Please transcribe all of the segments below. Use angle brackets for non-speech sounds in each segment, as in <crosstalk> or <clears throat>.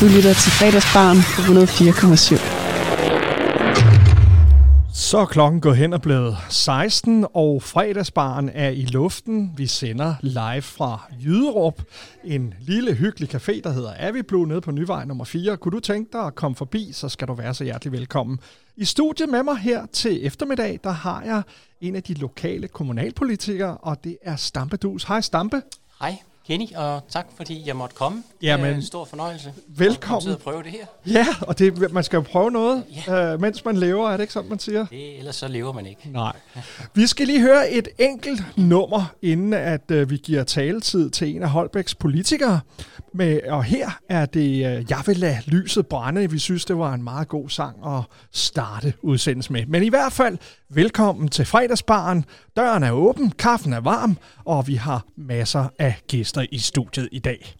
Du lytter til fredagsbarn på 104,7. Så er klokken gået hen og blevet 16, og fredagsbaren er i luften. Vi sender live fra Jyderup, en lille hyggelig café, der hedder Aviblu, nede på Nyvej nummer 4. Kunne du tænke dig at komme forbi, så skal du være så hjertelig velkommen. I studiet med mig her til eftermiddag, der har jeg en af de lokale kommunalpolitikere, og det er Stampe Dus. Hej Stampe. Hej. Kenny, og tak fordi jeg måtte komme. Jamen, det er en stor fornøjelse. Velkommen. At prøve det her. Ja, og det, man skal jo prøve noget, ja. øh, mens man lever, er det ikke sådan, man siger? Det, ellers så lever man ikke. Nej. Vi skal lige høre et enkelt nummer, inden at øh, vi giver taletid til en af Holbæks politikere. Med, og her er det øh, Jeg vil lade lyset brænde. Vi synes, det var en meget god sang at starte udsendelsen med. Men i hvert fald, velkommen til fredagsbaren. Døren er åben, kaffen er varm, og vi har masser af gæster i studiet i dag.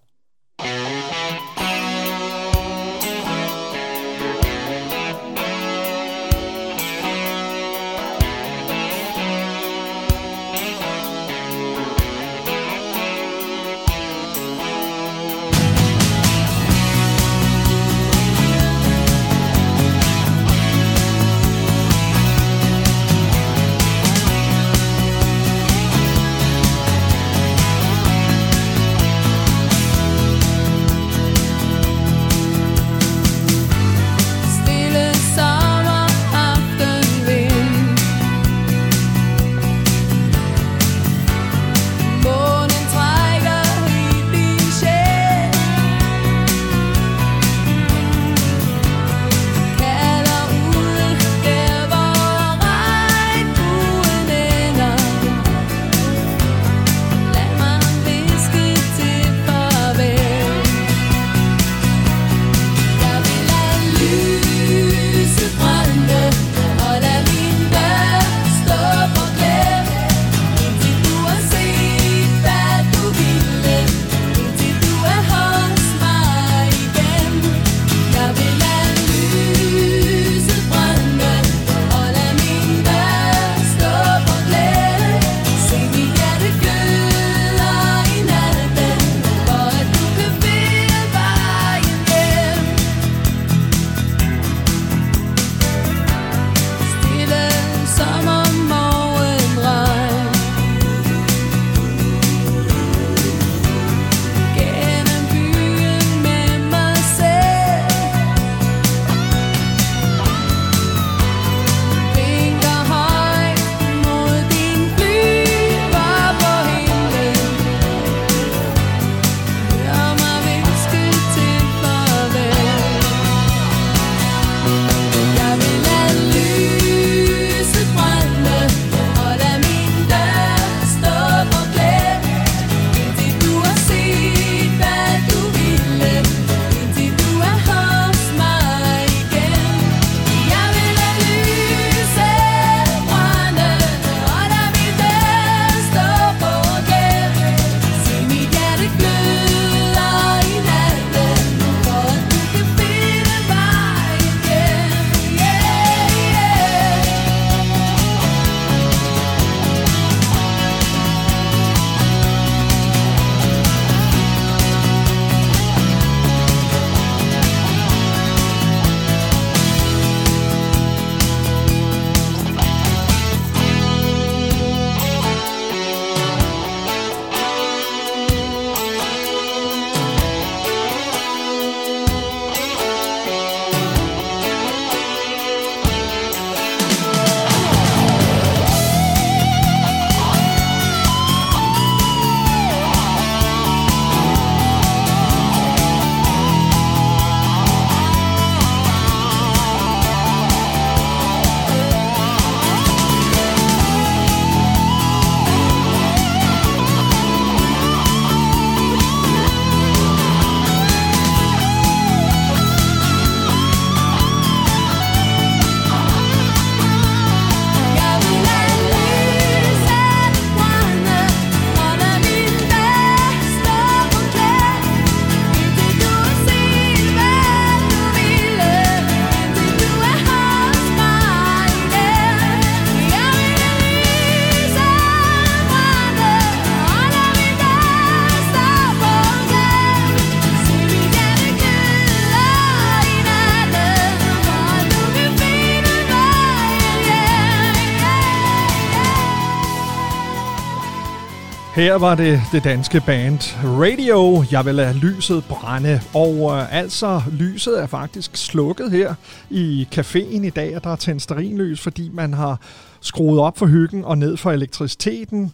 Her var det det danske band Radio. Jeg vil lade lyset brænde. Og øh, altså, lyset er faktisk slukket her i caféen i dag, og der er tændt fordi man har skruet op for hyggen og ned for elektriciteten.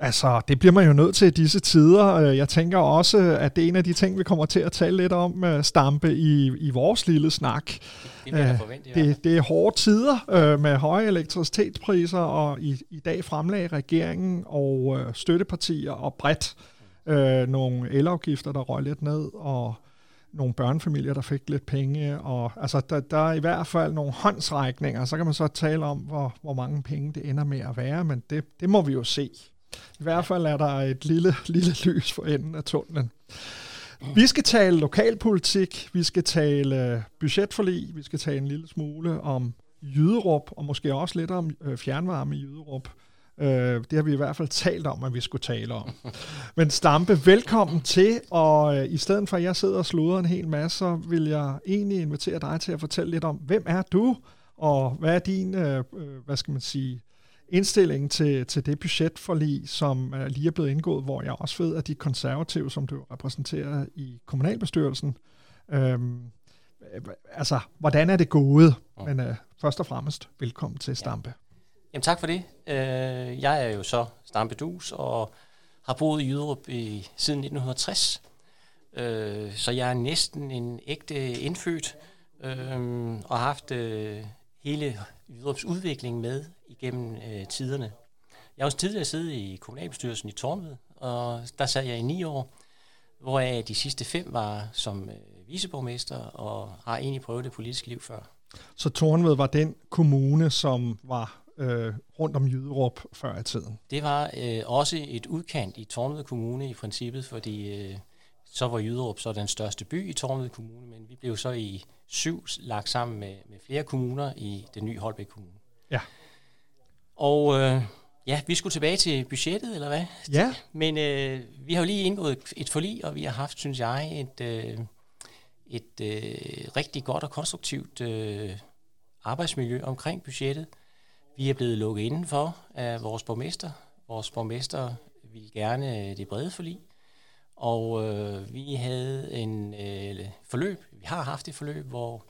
Altså, det bliver man jo nødt til i disse tider. Øh, jeg tænker også, at det er en af de ting, vi kommer til at tale lidt om, øh, Stampe, i, i vores lille snak. Det Øh, i hvert fald. Det, det er hårde tider øh, med høje elektricitetspriser, og i, i dag fremlagde regeringen og øh, støttepartier og bredt øh, nogle elafgifter, der røg lidt ned, og nogle børnefamilier, der fik lidt penge. Og, altså, der, der er i hvert fald nogle håndsrækninger. Så kan man så tale om, hvor, hvor mange penge det ender med at være, men det, det må vi jo se. I hvert fald er der et lille, lille lys for enden af tunnelen. Vi skal tale lokalpolitik, vi skal tale øh, budgetforlig, vi skal tale en lille smule om Jyderup, og måske også lidt om øh, fjernvarme i Jyderup. Øh, det har vi i hvert fald talt om, at vi skulle tale om. <laughs> Men Stampe, velkommen til, og øh, i stedet for at jeg sidder og sluder en hel masse, så vil jeg egentlig invitere dig til at fortælle lidt om, hvem er du, og hvad er din, øh, hvad skal man sige, indstilling til, til det budgetforlig, som øh, lige er blevet indgået, hvor jeg også ved, at de konservative, som du repræsenterer i kommunalbestyrelsen, øhm, øh, altså, hvordan er det gået? Men øh, først og fremmest, velkommen til Stampe. Jamen tak for det. Øh, jeg er jo så Stampedus og har boet i Jyderup i, siden 1960. Øh, så jeg er næsten en ægte indfødt øh, og har haft øh, hele Jyderups udvikling med igennem øh, tiderne. Jeg har også tidligere siddet i kommunalbestyrelsen i Tornved, og der sad jeg i ni år, hvoraf de sidste fem var som øh, viceborgmester og har egentlig prøvet det politiske liv før. Så Tornved var den kommune, som var øh, rundt om Jyderup før i tiden. Det var øh, også et udkant i Tornved Kommune i princippet, fordi øh, så var Jyderup så den største by i Tornved Kommune, men vi blev så i syv lagt sammen med, med flere kommuner i den nye Holbæk Kommune. Ja. Og øh, ja, vi skulle tilbage til budgettet, eller hvad? Ja, Men øh, vi har jo lige indgået et- forlig, og vi har haft, synes jeg, et, øh, et øh, rigtig godt og konstruktivt øh, arbejdsmiljø omkring budgettet. Vi er blevet lukket indenfor af vores borgmester. Vores borgmester ville gerne øh, det brede forlig, og øh, vi havde en øh, forløb, vi har haft et forløb, hvor,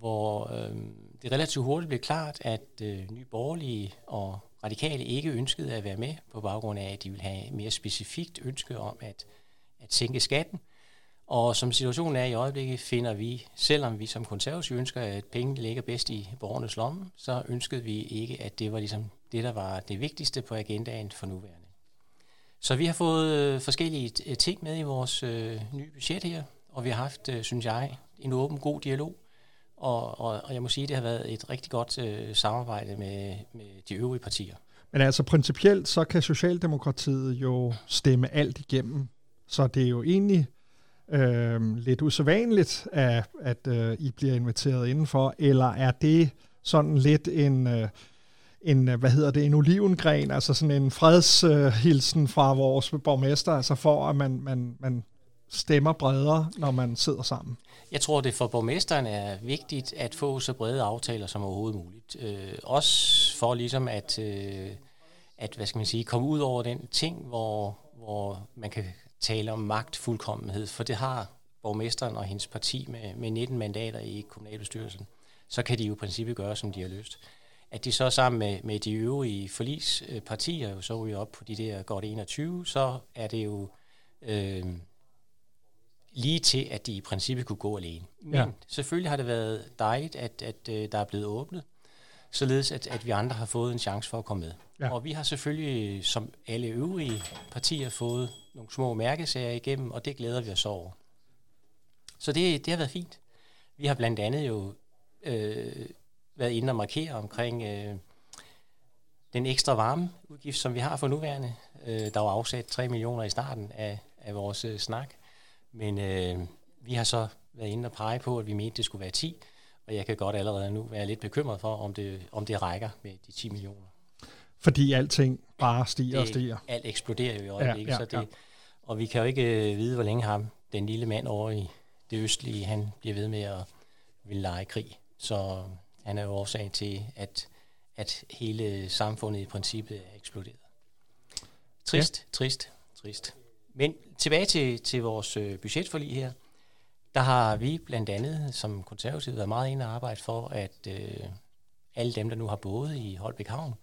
hvor øh, det relativt hurtigt blev klart, at øh, Nye Borgerlige og Radikale ikke ønskede at være med på baggrund af, at de ville have mere specifikt ønske om at, at sænke skatten. Og som situationen er i øjeblikket, finder vi, selvom vi som konservative ønsker, at pengene ligger bedst i borgernes lomme, så ønskede vi ikke, at det var ligesom det, der var det vigtigste på agendaen for nuværende. Så vi har fået øh, forskellige øh, ting med i vores øh, nye budget her, og vi har haft, øh, synes jeg, en åben, god dialog. Og, og, og jeg må sige, at det har været et rigtig godt øh, samarbejde med, med de øvrige partier. men altså principielt, så kan Socialdemokratiet jo stemme alt igennem. Så det er jo egentlig øh, lidt usædvanligt, at, at øh, I bliver inviteret indenfor, eller er det sådan lidt en... Øh, en, øh, hvad hedder det, en olivengren, altså sådan en fredshilsen fra vores borgmester, altså for at man, man, man stemmer bredere, når man sidder sammen. Jeg tror, det for borgmesteren er vigtigt at få så brede aftaler som overhovedet muligt. Øh, også for ligesom at, øh, at hvad skal man sige, komme ud over den ting, hvor, hvor man kan tale om magtfuldkommenhed, for det har borgmesteren og hendes parti med, med 19 mandater i kommunalbestyrelsen. Så kan de jo i princippet gøre, som de har lyst. At de så sammen med, med de øvrige forlispartier jo øh, så ryger op på de der godt 21, så er det jo øh, lige til, at de i princippet kunne gå alene. Men Ja. selvfølgelig har det været dejligt, at, at øh, der er blevet åbnet, således at, at vi andre har fået en chance for at komme med. Ja. Og vi har selvfølgelig, som alle øvrige partier, fået nogle små mærkesager igennem, og det glæder vi os over. Så det, det har været fint. Vi har blandt andet jo øh, været inde og markere omkring øh, den ekstra varmeudgift, som vi har for nuværende. Øh, der var afsat 3 millioner i starten af, af vores øh, snak, men øh, vi har så været inde og pege på, at vi mente, det skulle være 10, og jeg kan godt allerede nu være lidt bekymret for, om det, om det rækker med de 10 millioner. Fordi alting bare stiger og Det- stiger. Alt eksploderer jo i øjeblikket, ja, så det, ja. og vi kan jo ikke øh, vide, hvor længe ham, den lille mand over i det østlige, han bliver ved med at ville lege krig. Så han er jo årsag til, at, at hele samfundet i princippet er eksploderet. Trist, ja. trist. trist. Men tilbage til, til vores øh, budgetforlig her. Der har vi blandt andet som konservative været meget inde og arbejde for, at øh, alle dem, der nu har boet i Holbæk Havn,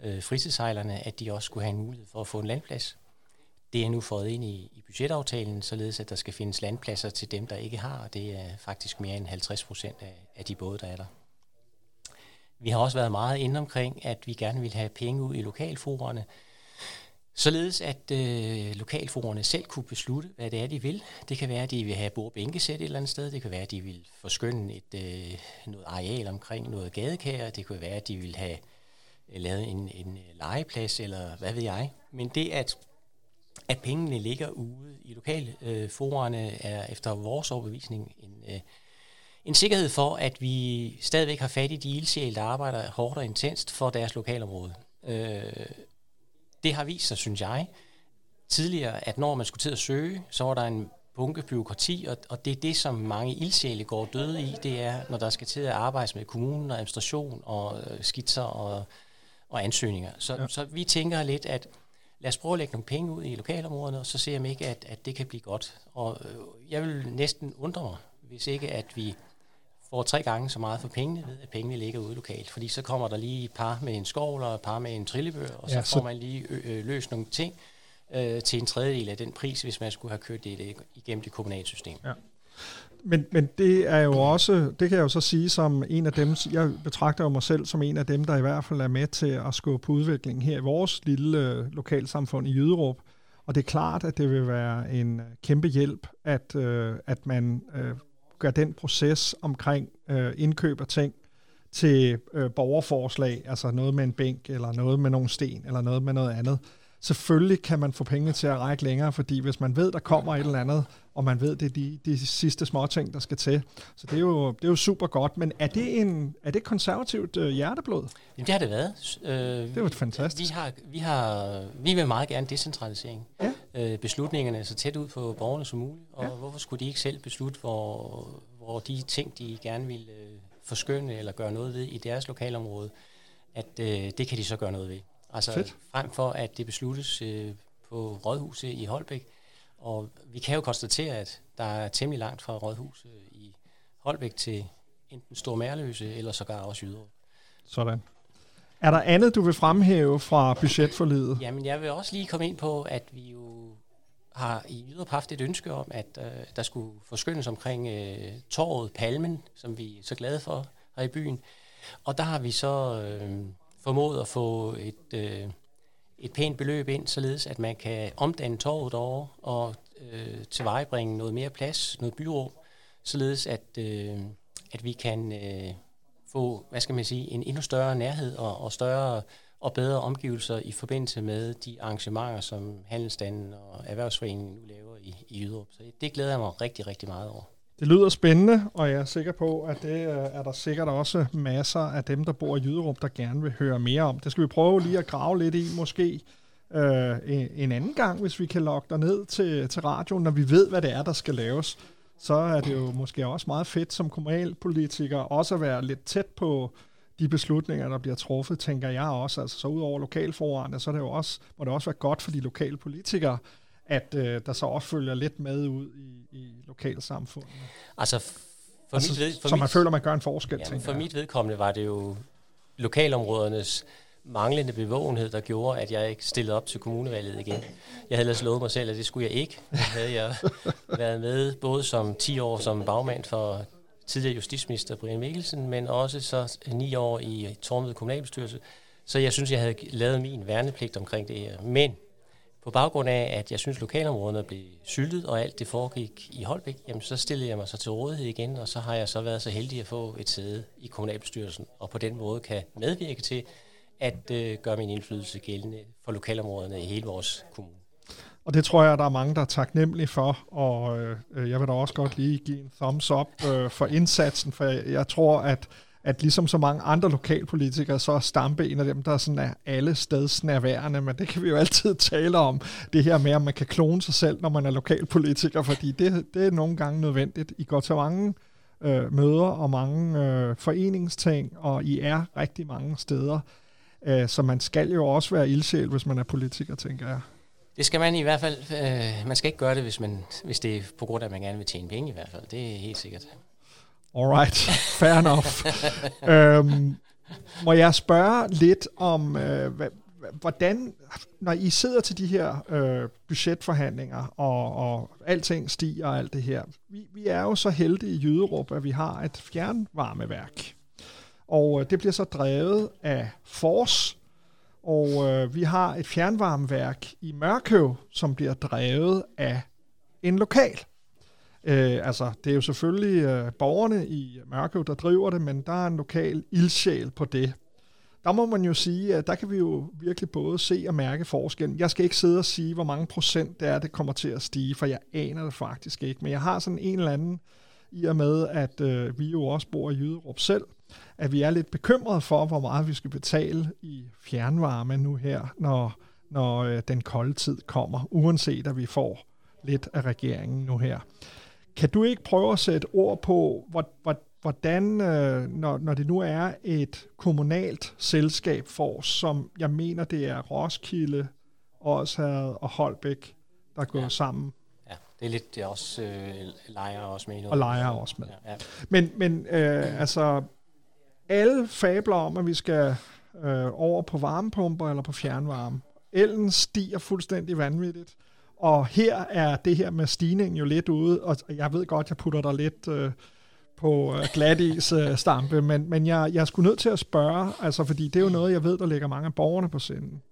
øh, fritidssejlerne, at de også skulle have en mulighed for at få en landplads. Det er nu fået ind i, i budgetaftalen, således at der skal findes landpladser til dem, der ikke har, og det er faktisk mere end 50 procent af, af de både, der er der. Vi har også været meget inde omkring, at vi gerne vil have penge ud i lokalforerne, således at øh, lokalforerne selv kunne beslutte, hvad det er, de vil. Det kan være, at de vil have bordbænkesæt et eller andet sted. Det kan være, at de vil forskynde et, øh, noget areal omkring noget gadekær. Det kan være, at de vil have øh, lavet en, en øh, legeplads, eller hvad ved jeg. Men det, at, at pengene ligger ude i lokalforerne, øh, er efter vores overbevisning en, øh, en sikkerhed for, at vi stadigvæk har fat i de ildsjæle, der arbejder hårdt og intenst for deres lokalområde. Øh, det har vist sig, synes jeg, tidligere, at når man skulle til at søge, så var der en bunke byråkrati, og, og det er det, som mange ildsjæle går døde i, det er, når der skal til at arbejde med kommunen og administration og øh, skitser og, og ansøgninger. Så, ja. så vi tænker lidt, at lad os prøve at lægge nogle penge ud i lokalområderne, og så ser jeg ikke, at, at det kan blive godt. Og øh, jeg vil næsten undre mig, hvis ikke at vi får tre gange så meget for pengene ved, at pengene ligger ude lokalt. Fordi så kommer der lige et par med en skovl og et par med en trillebør, og så ja, så får man lige ø- løst nogle ting øh, til en tredjedel af den pris, hvis man skulle have kørt det igennem det kommunale system. Ja. Men, men det er jo også, det kan jeg jo så sige som en af dem, jeg betragter jo mig selv som en af dem, der i hvert fald er med til at skubbe på udviklingen her i vores lille øh, lokalsamfund i Jyderup. Og det er klart, at det vil være en kæmpe hjælp, at, øh, at man øh, gør den proces omkring øh, indkøb af ting til øh, borgerforslag, altså noget med en bænk, eller noget med nogle sten, eller noget med noget andet. Selvfølgelig kan man få pengene til at række længere, fordi hvis man ved, der kommer et eller andet, og man ved, det er de, de sidste små ting, der skal til. Så det er jo, det er jo super godt. Men er det, en, er det konservativt øh, hjerteblod? Jamen, det har det været. Øh, det er jo fantastisk. Vi, har, vi, har, vi vil meget gerne decentralisering. Ja. Øh, beslutningerne er så tæt ud på borgerne som muligt. Og ja. hvorfor skulle de ikke selv beslutte, hvor, hvor de ting, de gerne vil øh, forskønne eller gøre noget ved i deres lokalområde, at øh, det kan de så gøre noget ved. Altså Fedt. frem for, at det besluttes øh, på Rådhuset i Holbæk. Og vi kan jo konstatere, at der er temmelig langt fra Rådhuset i Holbæk til enten Stor Mærløse eller sågar også Jyderup. Sådan. Er der andet, du vil fremhæve fra budgetforlidet? Jamen, jeg vil også lige komme ind på, at vi jo har i Jyderup haft et ønske om, at øh, der skulle forskyndes omkring øh, torvet Palmen, som vi er så glade for her i byen. Og der har vi så øh, formået at få et, øh, et pænt beløb ind, således at man kan omdanne torvet over og øh, tilvejebringe noget mere plads, noget byrå, således at, øh, at vi kan øh, få, hvad skal man sige, en endnu større nærhed og, og større og bedre omgivelser i forbindelse med de arrangementer, som Handelsstanden og Erhvervsforeningen nu laver i, i Jyderup. Så det glæder jeg mig rigtig, rigtig meget over. Det lyder spændende, og jeg er sikker på, at det øh, er der sikkert også masser af dem, der bor i Jyderup, der gerne vil høre mere om. Det skal vi prøve lige at grave lidt i, måske øh, en anden gang, hvis vi kan logge dig ned til, til radioen, når vi ved, hvad det er, der skal laves. Så er det jo måske også meget fedt som kommunalpolitiker også at være lidt tæt på de beslutninger, der bliver truffet, tænker jeg også. Altså så ud over lokalforerne, så er det jo også, må det også være godt for de lokale politikere, at øh, der så også følger lidt med ud i, i lokalsamfundet. Altså, for altså mit ved, for så mit, man føler, man gør en forskel, ja, For jeg. mit vedkommende var det jo lokalområdernes manglende bevågenhed, der gjorde, at jeg ikke stillede op til kommunevalget igen. Jeg havde ellers lovet mig selv, at det skulle jeg ikke. Jeg havde jeg <laughs> været med både som 10 år som bagmand for tidligere justitsminister Brian Mikkelsen, men også så 9 år i Tormøde kommunalbestyrelse. Så jeg synes, jeg havde lavet min værnepligt omkring det her. Men på baggrund af, at jeg synes, lokalområderne blev syltet, og alt det foregik i Holbæk, jamen så stillede jeg mig så til rådighed igen, og så har jeg så været så heldig at få et sæde i kommunalbestyrelsen, og på den måde kan medvirke til at øh, gøre min indflydelse gældende for lokalområderne i hele vores kommune. Og det tror jeg, der er mange, der er taknemmelige for, og øh, øh, jeg vil da også godt lige give en thumbs up øh, for indsatsen, for jeg, jeg tror, at at ligesom så mange andre lokalpolitikere, så er Stampe en af dem, der sådan er alle steds nærværende, men det kan vi jo altid <laughs> tale om, det her med, at man kan klone sig selv, når man er lokalpolitiker, fordi det, det er nogle gange nødvendigt. I går til mange øh, møder og mange øh, foreningsting, og I er rigtig mange steder, øh, så man skal jo også være ildsjæl, hvis man er politiker, tænker jeg. Det skal man i hvert fald. Øh, man skal ikke gøre det, hvis, man, hvis det er på grund af, at man gerne vil tjene penge i hvert fald. Det er helt sikkert. Alright, fair enough. øhm, må jeg spørge lidt om, øh, hvordan, når I sidder til de her øh, budgetforhandlinger, og, og alting stiger og alt det her, vi, vi er jo så heldige i Jyderup, at vi har et fjernvarmeværk. Og øh, det bliver så drevet af Fors, og øh, vi har et fjernvarmeværk i Mørkøv, som bliver drevet af en lokal. Øh, altså, det er jo selvfølgelig øh, borgerne i Mørkøv, der driver det, men der er en lokal ildsjæl på det. Der må man jo sige, at der kan vi jo virkelig både se og mærke forskellen. Jeg skal ikke sidde og sige, hvor mange procent det er, det kommer til at stige, for jeg aner det faktisk ikke. Men jeg har sådan en eller anden i og med, at øh, vi jo også bor i Jyderup selv, at vi er lidt bekymrede for, hvor meget vi skal betale i fjernvarme nu her, når, når øh, den kolde tid kommer, uanset at vi får lidt af regeringen nu her. Kan du ikke prøve at sætte ord på, hvordan, øh, når, når det nu er et kommunalt selskab for, som jeg mener, det er Roskilde, Årsherred og Holbæk, der går ja. sammen? Ja, det er lidt det er også øh, lejer også med. Og lejer også med. Ja, ja. Men, men øh, altså, alle fabler om, at vi skal øh, over på varmepumper eller på fjernvarme. Ellen stiger fuldstændig vanvittigt. Og her er det her med stigningen jo lidt ude, og jeg ved godt, jeg putter dig lidt øh, på øh, glatis øh, stampe, <laughs> men, men jeg, jeg skulle nødt til at spørge, altså fordi det er jo noget, jeg ved, der ligger mange af borgerne på sinden.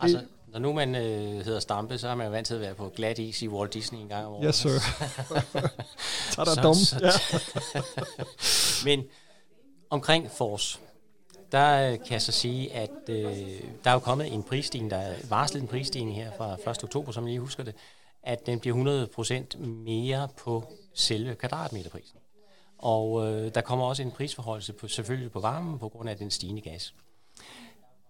Altså, når nu man øh, hedder Stampe, så er man jo vant til at være på glat is i Walt Disney en gang om året. Yes, sir. <laughs> <laughs> så er der dumt. Ja. men omkring Force, der øh, kan jeg så sige, at øh, der er jo kommet en prisstigning, der er varslet en prisstigning her fra 1. oktober, som jeg lige husker det, at den bliver 100% mere på selve kvadratmeterprisen. Og øh, der kommer også en prisforholdelse på, selvfølgelig på varmen på grund af den stigende gas.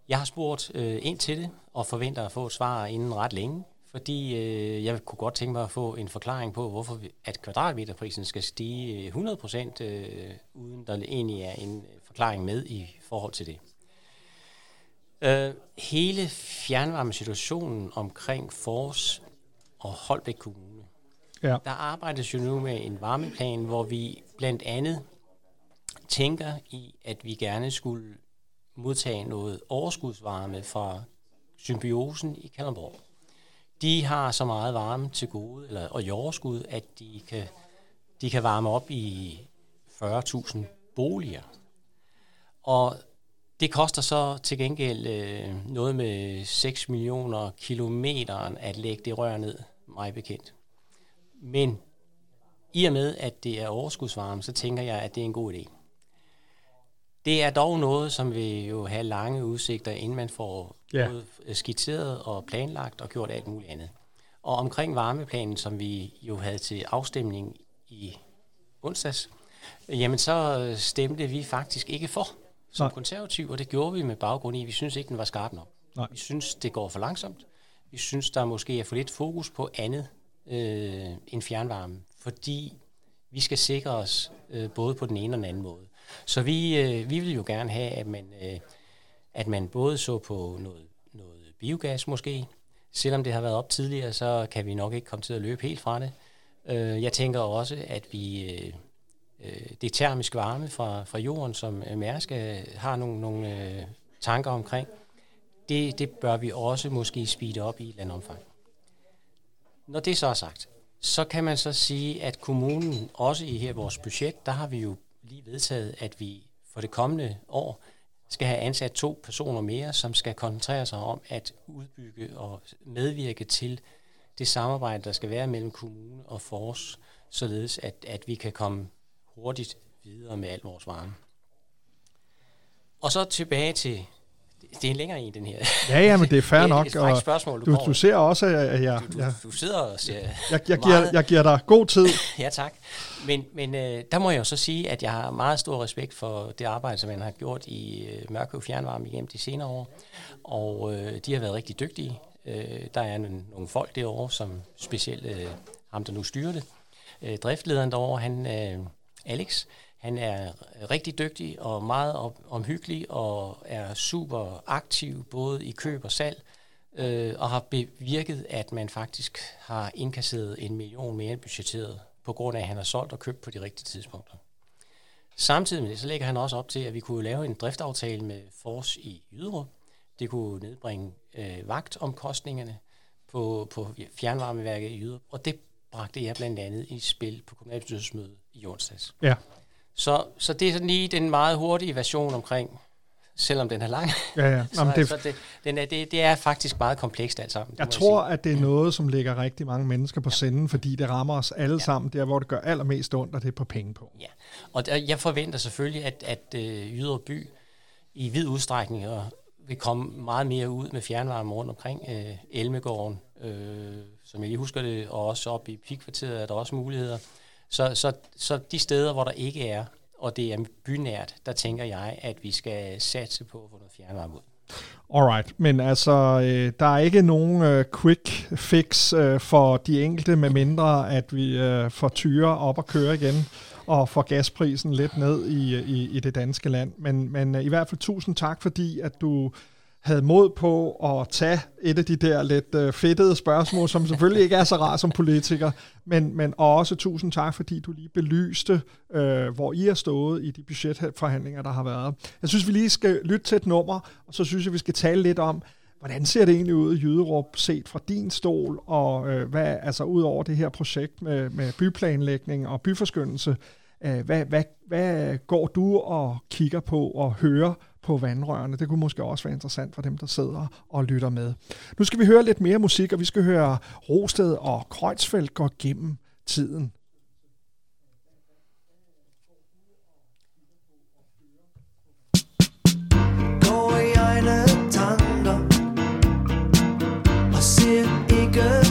Jeg har spurgt øh, ind til det og forventer at få et svar inden ret længe, fordi øh, jeg kunne godt tænke mig at få en forklaring på, hvorfor vi, at kvadratmeterprisen skal stige øh, 100% øh, uden der egentlig er en forklaring med i forhold til det. Øh, hele fjernvarmesituationen omkring Fors og Holbæk Kommune, ja. der arbejdes jo nu med en varmeplan, hvor vi blandt andet tænker i, at vi gerne skulle modtage noget overskudsvarme fra symbiosen i Kalundborg. De har så meget varme til gode, eller, og i overskud, at de kan, de kan varme op i 40.000 boliger. Og det koster så til gengæld øh, noget med 6 millioner kilometer at lægge det rør ned, mig bekendt. Men i og med, at det er overskudsvarme, så tænker jeg, at det er en god idé. Det er dog noget, som vil jo have lange udsigter, inden man får ja. skitseret og planlagt og gjort alt muligt andet. Og omkring varmeplanen, som vi jo havde til afstemning i onsdags, jamen så stemte vi faktisk ikke for som Nej. konservativ, og det gjorde vi med baggrund i, vi synes ikke, den var skarp nok. Nej. Vi synes, det går for langsomt. Vi synes, der måske er for lidt fokus på andet øh, end fjernvarme, fordi vi skal sikre os øh, både på den ene og den anden måde. Så vi, øh, vi vil jo gerne have, at man, øh, at man både så på noget, noget biogas måske. Selvom det har været op tidligere, så kan vi nok ikke komme til at løbe helt fra det. Øh, jeg tænker også, at vi... Øh, øh, det termisk varme fra, fra jorden, som øh, Mærsk øh, har nogle, nogle øh, tanker omkring, det, det bør vi også måske speede op i et eller andet omfang. Når det så er sagt, så kan man så sige, at kommunen også i her vores budget, der har vi jo lige vedtaget, at vi for det kommende år skal have ansat to personer mere, som skal koncentrere sig om at udbygge og medvirke til det samarbejde, der skal være mellem kommune og FORS, således at, at vi kan komme hurtigt videre med al vores varme. Og så tilbage til, det er en længere en, den her. Ja, ja, men det er fair <laughs> det er nok. Et spørgsmål, du, du, du ser også, at jeg... Du, du, du sidder og ser jeg, jeg, jeg, giver, jeg giver dig god tid. <laughs> ja, tak. Men, men øh, der må jeg jo så sige, at jeg har meget stor respekt for det arbejde, som man har gjort i øh, Mørkøv Fjernvarme igennem de senere år. Og øh, de har været rigtig dygtige. Øh, der er nogle, nogle folk derovre, som specielt øh, ham, der nu styrer det. Øh, driftlederen derovre, han... Øh, Alex. Han er rigtig dygtig og meget omhyggelig og er super aktiv både i køb og salg. øh, og har bevirket, at man faktisk har indkasseret en million mere end budgetteret, på grund af, at han har solgt og købt på de rigtige tidspunkter. Samtidig med det, så lægger han også op til, at vi kunne lave en driftaftale med Fors i Jyderup. Det kunne nedbringe øh, vagtomkostningerne på, på fjernvarmeværket i Jyderup, og det bragte jeg blandt andet i spil på kommunalbestyrelsesmødet i onsdags. Ja. Så, så det er sådan lige den meget hurtige version omkring, selvom den er lang. Ja, ja. <laughs> så, Jamen, det, så det, den er, det, det er faktisk meget komplekst alt sammen. jeg tror, sige. at det er noget, som ligger rigtig mange mennesker på senden, fordi det rammer os alle sammen der, hvor det gør allermest ondt, og det er på penge på. Ja, og der, jeg forventer selvfølgelig, at, at øh, Jyderup by i vid udstrækning og vil komme meget mere ud med fjernvarme rundt omkring øh, Elmegården, øh, som jeg lige husker det, og også op i Pikvarteret er der også muligheder. Så, så, så de steder, hvor der ikke er, og det er bynært, der tænker jeg, at vi skal satse på at få noget fjernvarme ud. Alright, men altså, øh, der er ikke nogen øh, quick fix øh, for de enkelte, med mindre at vi øh, får tyre op og køre igen, og får gasprisen lidt ned i, øh, i, i det danske land. Men, men øh, i hvert fald tusind tak, fordi at du havde mod på at tage et af de der lidt øh, fedtede spørgsmål, som selvfølgelig ikke er så rart som politiker, men, men også tusind tak, fordi du lige belyste, øh, hvor I har stået i de budgetforhandlinger, der har været. Jeg synes, vi lige skal lytte til et nummer, og så synes jeg, vi skal tale lidt om, hvordan ser det egentlig ud i Jyderup set fra din stol, og øh, hvad, altså ud over det her projekt med, med byplanlægning og byforskyndelse, øh, hvad, hvad, hvad går du og kigger på og hører på vandrørene. Det kunne måske også være interessant for dem, der sidder og lytter med. Nu skal vi høre lidt mere musik, og vi skal høre Rosted og Kreuzfeldt går gennem tiden. Går i egne tanker Og ser ikke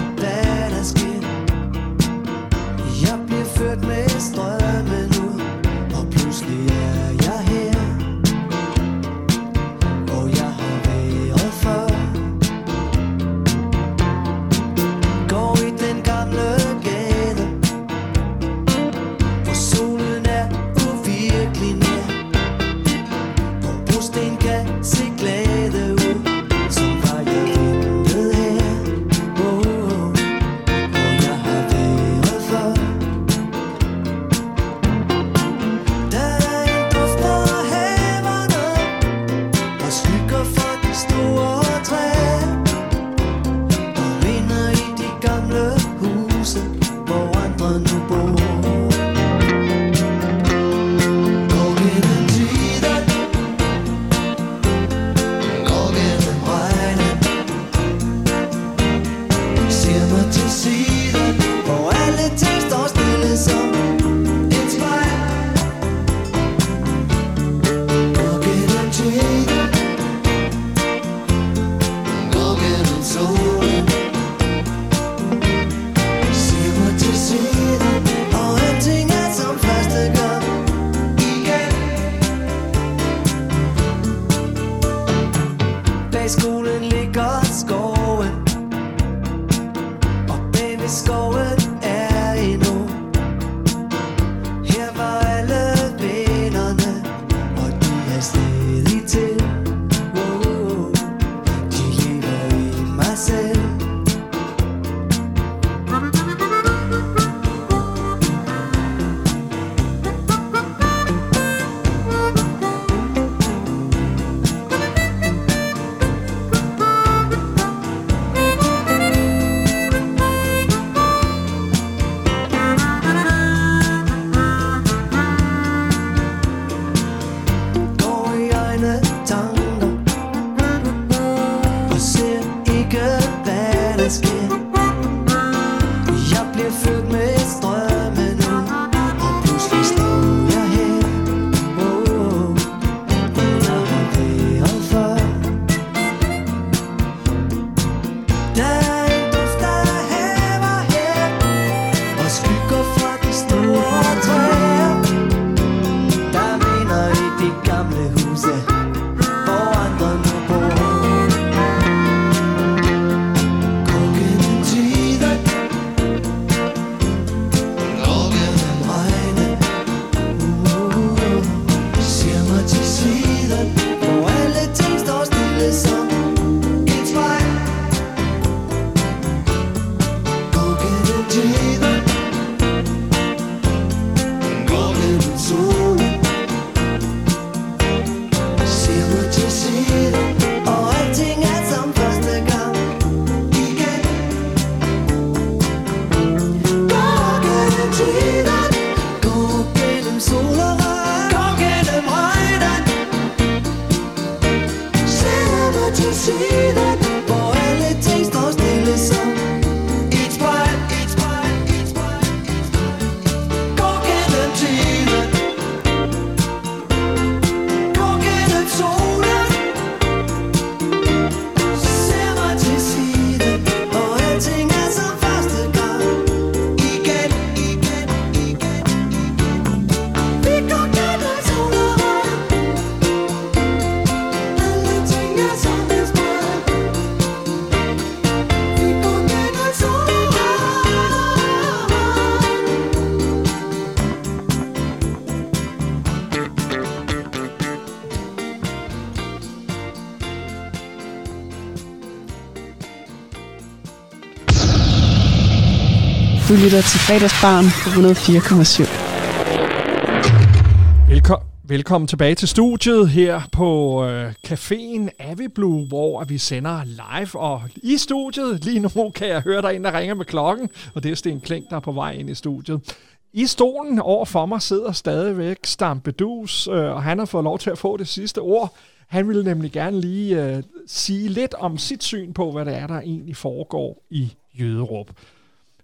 Du lytter til fredagsbarn på 104,7. Velkommen. Velkommen tilbage til studiet her på øh, caféen Aviblue, hvor vi sender live. Og i studiet lige nu kan jeg høre, der er en, der ringer med klokken, og det er Sten Klink, der er på vej ind i studiet. I stolen over for mig sidder stadigvæk Stampedus, øh, og han har fået lov til at få det sidste ord. Han ville nemlig gerne lige øh, sige lidt om sit syn på, hvad det er, der egentlig foregår i Jøderup.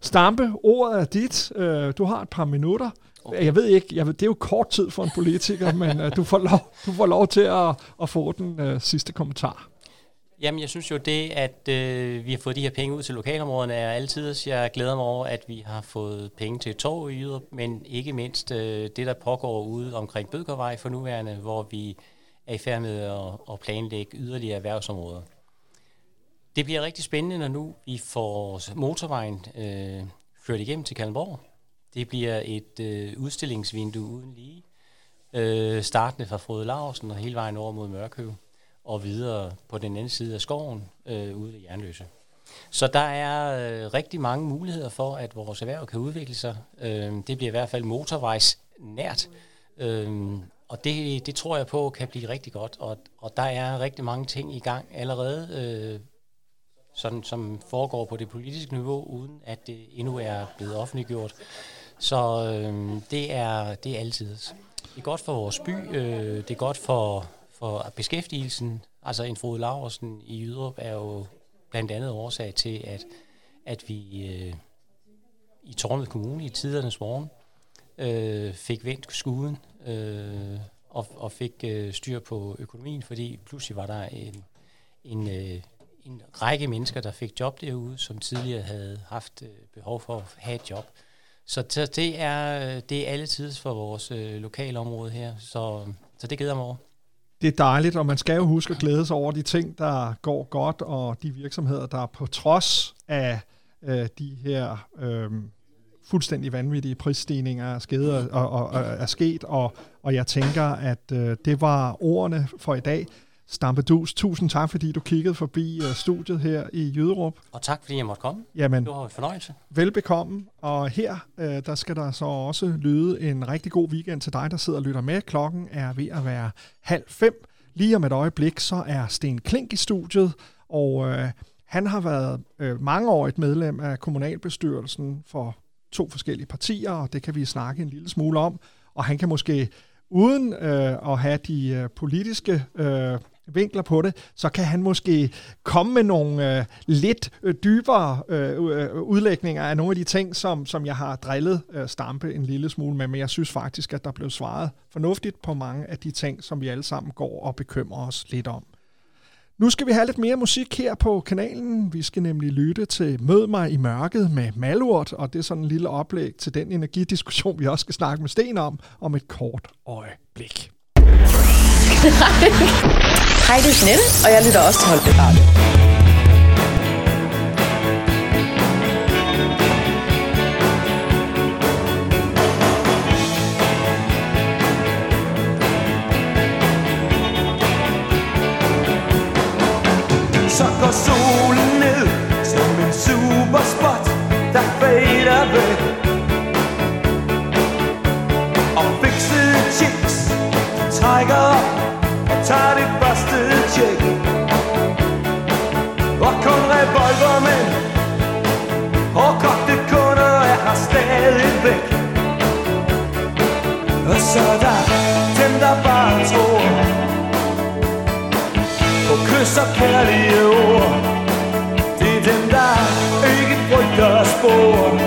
Stampe, ordet er dit. Øh, du har et par minutter. Okay. Jeg ved ikke, jeg ved, det er jo kort tid for en politiker, <laughs> men uh, du, får lov, du får lov til at, at få den uh, sidste kommentar. Jamen, jeg synes jo det, at øh, vi har fået de her penge ud til lokalområderne, er altid. Jeg glæder mig over, at vi har fået penge til tog i Yderup, men ikke mindst øh, det, der pågår ude omkring Bødkervej for nuværende, hvor vi er i færd med at, at planlægge yderligere erhvervsområder. Det bliver rigtig spændende, når nu vi får motorvejen øh, ført igennem til Kalundborg. Det bliver et øh, udstillingsvindue uden lige, øh, startende fra Frode Larsen og hele vejen over mod Mørkøv, og videre på den anden side af skoven øh, ude ved Jernløse. Så der er øh, rigtig mange muligheder for, at vores erhverv kan udvikle sig. Øh, det bliver i hvert fald motorvejsnært, øh, og det, det tror jeg på kan blive rigtig godt. Og, og der er rigtig mange ting i gang allerede, øh, sådan, som foregår på det politiske niveau, uden at det endnu er blevet offentliggjort. Så øh, det, er, det er altid. Det er godt for vores by, øh, det er godt for, for beskæftigelsen. Altså en Frode Laversen i Jyderup er jo blandt andet årsag til, at, at vi øh, i Tornet Kommune i tidernes morgen øh, fik vendt skuden øh, og, og fik øh, styr på økonomien, fordi pludselig var der en, en, øh, en række mennesker, der fik job derude, som tidligere havde haft øh, behov for at have et job. Så, det er øh, det er alle tids for vores øh, lokale område her, så, så det glæder mig over. Det er dejligt, og man skal jo huske at glæde sig over de ting, der går godt, og de virksomheder, der på trods af øh, de her øh, fuldstændig vanvittige prisstigninger er skede, og, og, og, er sket, og, og jeg tænker, at øh, det var ordene for i dag. Stampedus, tusind tak, fordi du kiggede forbi uh, studiet her i Jyderup. Og tak, fordi jeg måtte komme. Jamen, det var en fornøjelse. Velbekomme. Og her, uh, der skal der så også lyde en rigtig god weekend til dig, der sidder og lytter med. Klokken er ved at være halv fem. Lige om et øjeblik, så er Sten Klink i studiet, og uh, han har været uh, mange år et medlem af kommunalbestyrelsen for to forskellige partier, og det kan vi snakke en lille smule om. Og han kan måske uden øh, at have de øh, politiske øh, vinkler på det, så kan han måske komme med nogle øh, lidt øh, dybere øh, øh, udlægninger af nogle af de ting, som, som jeg har drillet øh, Stampe en lille smule med, men jeg synes faktisk, at der blev svaret fornuftigt på mange af de ting, som vi alle sammen går og bekymrer os lidt om. Nu skal vi have lidt mere musik her på kanalen. Vi skal nemlig lytte til Mød mig i mørket med Malurt, og det er sådan en lille oplæg til den energidiskussion, vi også skal snakke med Sten om, om et kort øjeblik. <laughs> Hej, det er Jeanette, og jeg lytter også til Holbæk Radio. Så går solen kys og kærlige ord. Det er dem, der ikke frygter spor.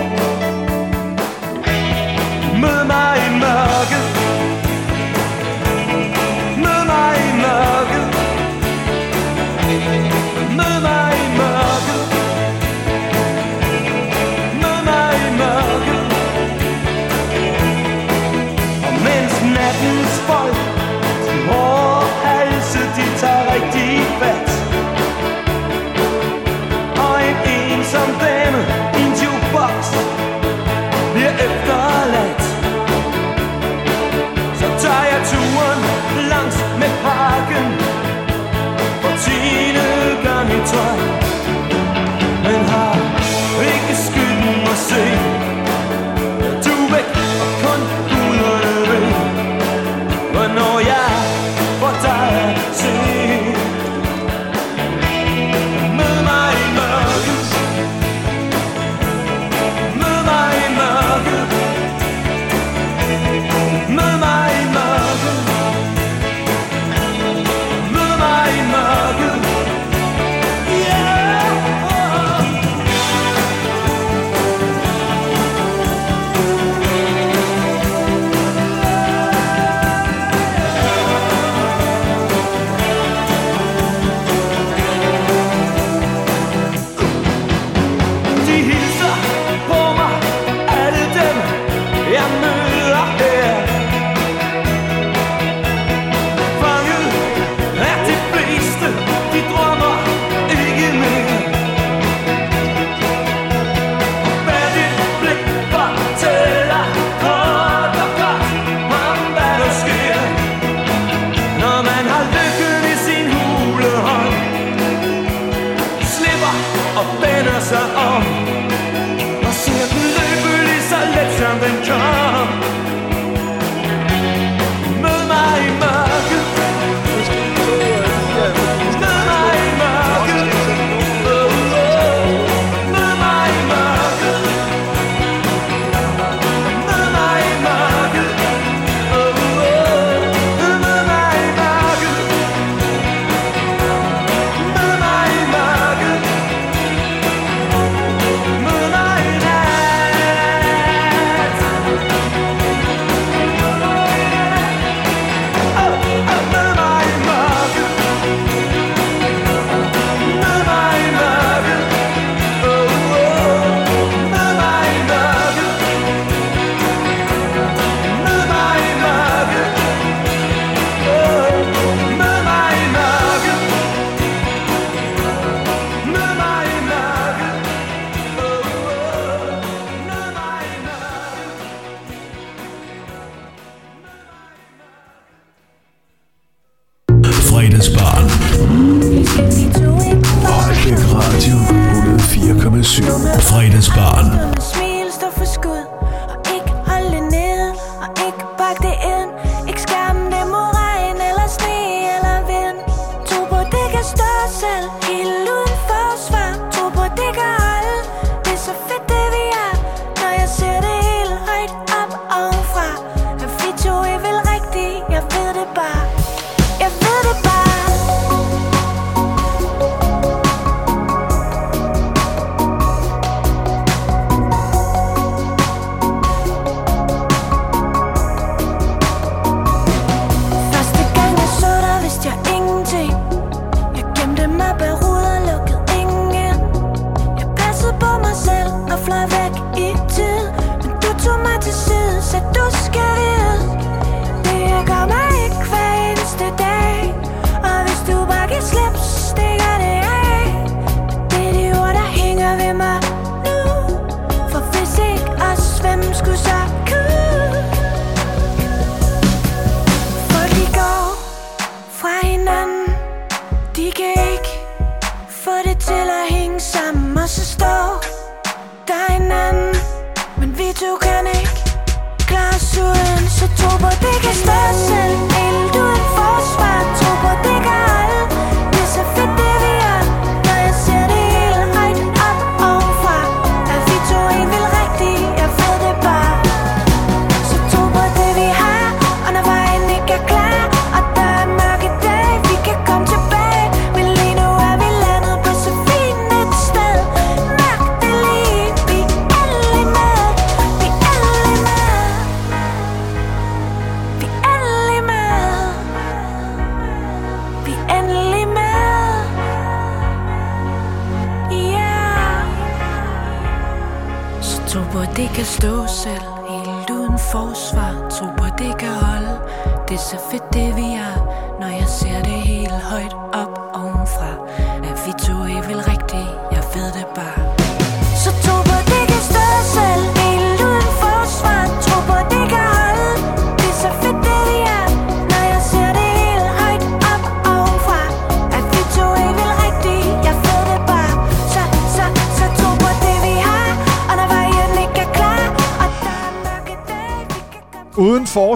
104,7. Fredagsbarn.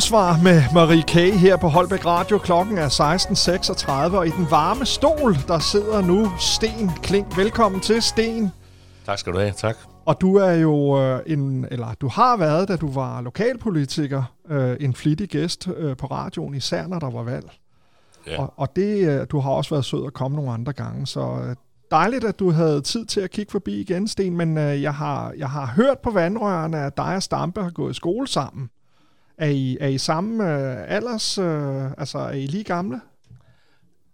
Forsvar med Marie K. her på Holbæk Radio. Klokken er 16.36, og i den varme stol, der sidder nu Sten Klink. Velkommen til, Sten. Tak skal du have, tak. Og du er jo øh, en, eller du har været, da du var lokalpolitiker, øh, en flittig gæst øh, på radioen, især når der var valg. Ja. Og, og det, øh, du har også været sød at komme nogle andre gange, så øh, dejligt, at du havde tid til at kigge forbi igen, Sten, men øh, jeg, har, jeg har hørt på vandrørene, at dig og Stampe har gået i skole sammen. Er I, er I samme øh, alders, øh, altså er I lige gamle?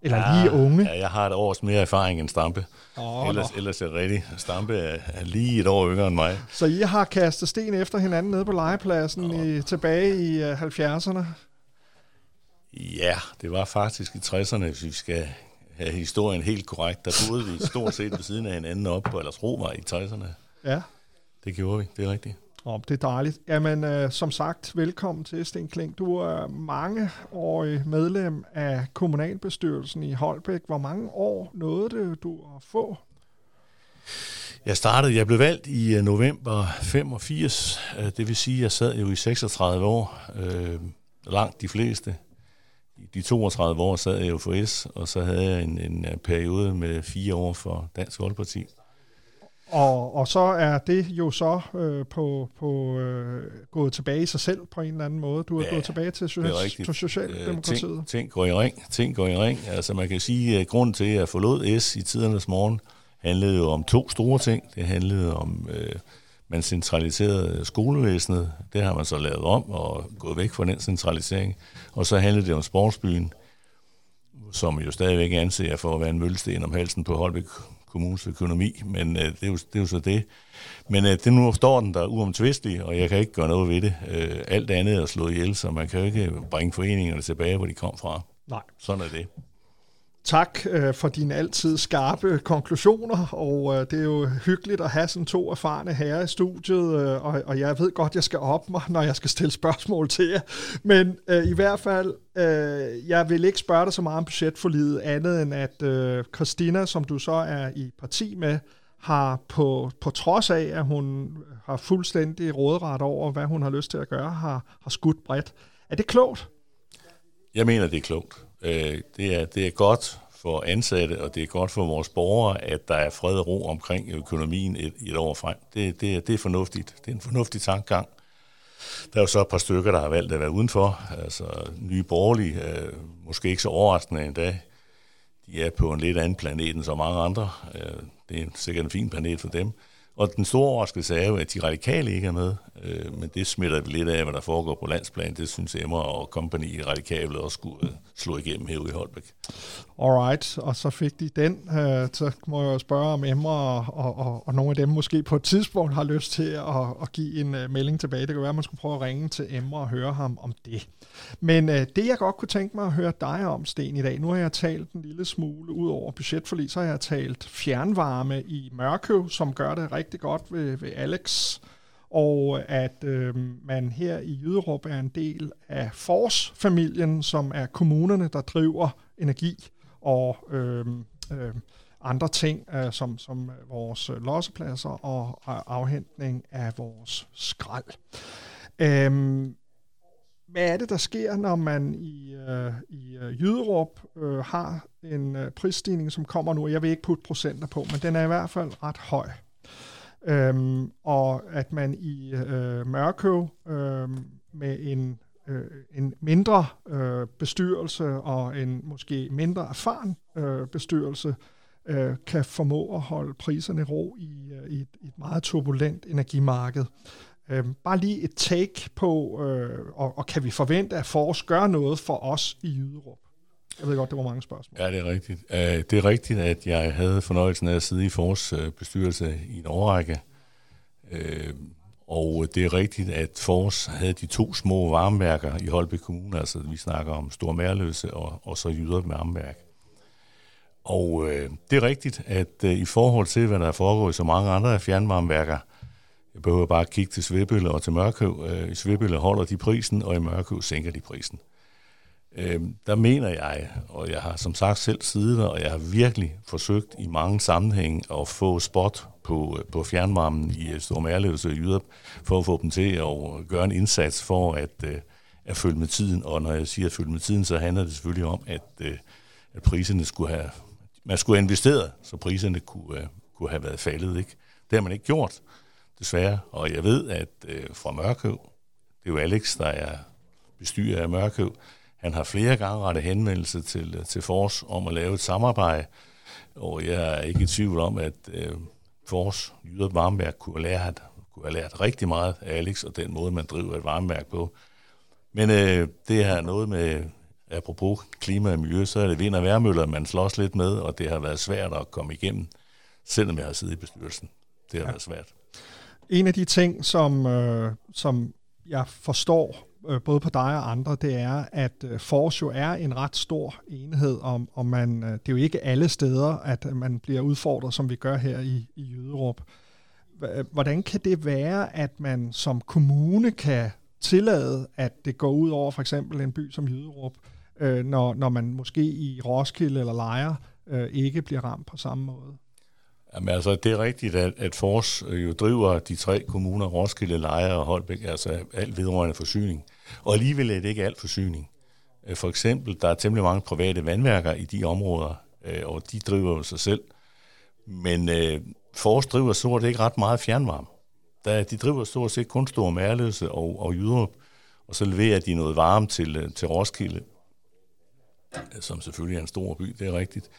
Eller ja, lige unge? Ja, jeg har et års mere erfaring end Stampe. Åh, ellers, nå. ellers er det rigtigt. Stampe er, er lige et år yngre end mig. Så I har kastet sten efter hinanden nede på legepladsen i, tilbage i øh, 70'erne? Ja, det var faktisk i 60'erne, hvis vi skal have historien helt korrekt. Der boede vi stort set ved siden af hinanden op på Aldersrovej i 60'erne. Ja. Det gjorde vi, det er rigtigt. Oh, det er dejligt. Jamen, øh, som sagt, velkommen til, Sten Kling. Du er mangeårig medlem af kommunalbestyrelsen i Holbæk. Hvor mange år nåede det, du at få? Jeg startede, jeg blev valgt i øh, november 85, øh, det vil sige, at jeg sad jo i 36 år, øh, langt de fleste. I de 32 år sad jeg jo for S, og så havde jeg en, en øh, periode med fire år for Dansk Folkeparti. Og, og så er det jo så øh, på, på øh, gået tilbage i sig selv på en eller anden måde. Du er Ja, gået tilbage til, til Socialdemokratiet. Øh, ting, ting går i ring, ting går i ring. Altså man kan sige, at grunden til, at jeg forlod S i tidernes morgen, handlede jo om to store ting. Det handlede om, øh, man centraliserede skolevæsenet. Det har man så lavet om og gået væk fra den centralisering. Og så handlede det om sportsbyen, som jo stadigvæk anser for at være en møllesten om halsen på Holbæk Kommunes økonomi, men øh, det, er jo, det er jo så det. Men øh, det nu står den der uomtvistelig, og jeg kan ikke gøre noget ved det. Øh, alt andet er slået ihjel, så man kan jo ikke bringe foreningerne tilbage, hvor de kom fra. Nej. Sådan er det. Tak øh, for dine altid skarpe konklusioner, og øh, det er jo hyggeligt at have sådan to erfarne herrer i studiet, øh, og, og jeg ved godt, jeg skal op mig, når jeg skal stille spørgsmål til jer. Men øh, i hvert fald, øh, jeg vil ikke spørge dig så meget om budgetforlidet, andet end at øh, Christina, som du så er i parti med, har på, på trods af, at hun har fuldstændig råderet over, hvad hun har lyst til at gøre, har, har skudt bredt. Er det klogt? Jeg mener, det er klogt. Øh, det, er, det er godt for ansatte, og det er godt for vores borgere, at der er fred og ro omkring økonomien et, et år frem. Det, det, er- det er fornuftigt. Det er en fornuftig tankegang. Der er jo så et par stykker, der har valgt at være udenfor. Altså nye borgerlige, øh, måske ikke så overraskende endda. De er på en lidt anden planet end så mange andre. Øh, det er sikkert en fin planet for dem. Og den store overraskelse er jo, at de radikale ikke er med, øh, men det smitter vi lidt af, hvad der foregår på landsplan. Det synes Emma og company i radikale også skulle øh, slå igennem her i Holbæk. Alright, og så fik de den. Øh, så må jeg jo spørge om Emre og, og, og, og nogle af dem måske på et tidspunkt har lyst til at, at give en uh, melding tilbage. Det kan være, at man skulle prøve at ringe til Emre og høre ham om det. Men uh, det, jeg godt kunne tænke mig at høre dig om, Sten, i dag, nu har jeg talt en lille smule ud over budgetforlig, så har jeg talt fjernvarme i Mørkøv, som gør det rigtig godt ved, ved Alex og øh, at øh, man her i Jyderup er en del af Fors-familien, som er kommunerne, der driver energi og øh, øh, andre ting, øh, som, som vores lossepladser og afhentning af vores skrald. Øhm, hvad er det, der sker, når man i, øh, i øh, Jyderup øh, har en øh, prisstigning, som kommer nu? Jeg vil ikke putte procenter på, men den er i hvert fald ret høj. Øhm, og at man i øh, Mørkøv øh, med en, øh, en mindre øh, bestyrelse og en måske mindre erfaren øh, bestyrelse øh, kan formå at holde priserne ro i, øh, i, et, i et meget turbulent energimarked. Øh, bare lige et take på, øh, og, og kan vi forvente, at Fors gør noget for os i Jyderup? Jeg ved godt, det var mange spørgsmål. Ja, det er rigtigt. Øh, det er rigtigt, at jeg havde fornøjelsen af at sidde i Fors øh, bestyrelse i en årrække. Øh, og det er rigtigt, at Fors havde de to små varmeværker i Holbæk Kommune, altså vi snakker om Stor Mærløse og, og så Jyderup Varmeværk. Og øh, det er rigtigt, at øh, i forhold til, hvad der foregår i så mange andre fjernvarmeværker, jeg behøver bare at kigge til Svebølle og til Mørkøv. Øh, I Svebølle holder de prisen, og i Mørkøv sænker de prisen øh, der mener jeg, og jeg har som sagt selv siddet der, og jeg har virkelig forsøgt i mange sammenhænge at få spot på, øh, på fjernvarmen i øh, Stormærløse og Jyderup, for at få dem til at øh, gøre en indsats for at, øh, at følge med tiden. Og når jeg siger at følge med tiden, så handler det selvfølgelig om, at, øh, at priserne skulle have, man skulle have investeret, så priserne kunne, øh, kunne have været faldet. Ikke? Det har man ikke gjort. desværre. Og jeg ved, at øh, fra Mørkøv, det er jo Alex, der er bestyrer af Mørkøv, han har flere gange rettet henvendelse til, til Fors om at lave et samarbejde, og jeg er ikke i tvivl om, at øh, Fors Jyder Varmeværk kunne have, lært, kunne have lært rigtig meget af Alex og den måde, man driver et varmeværk på. Men øh, det har noget med, apropos klima og miljø, så er det vind- og værmøller, man slås lidt med, og det har været svært at komme igennem, selvom jeg har siddet i bestyrelsen. Det har ja. været svært. En af de ting, som, øh, som jeg forstår øh, Øh, både på dig og andre, det er, at øh, Force jo er en ret stor enhed, om, om man, øh, det er jo ikke alle steder, at man bliver udfordret, som vi gør her i, i Jyderup. Hvordan kan det være, at man som kommune kan tillade, at det går ud over for eksempel en by som Jyderup, øh, når, når man måske i Roskilde eller Lejre øh, ikke bliver ramt på samme måde? Jamen altså, det er rigtigt, at, at Fors jo driver de tre kommuner, Roskilde, Lejre og Holbæk, altså alt vedrørende forsyning. Og alligevel er det ikke alt forsyning. Øh, for eksempel, der er temmelig mange private vandværker i de områder, øh, og de driver jo sig selv. Men øh, Forst driver stort ikke ret meget fjernvarme. Der, de driver stort set kun Store Mærløse og, og Jyderup, og så leverer de noget varme til, øh, til Roskilde, som selvfølgelig er en stor by, det er rigtigt.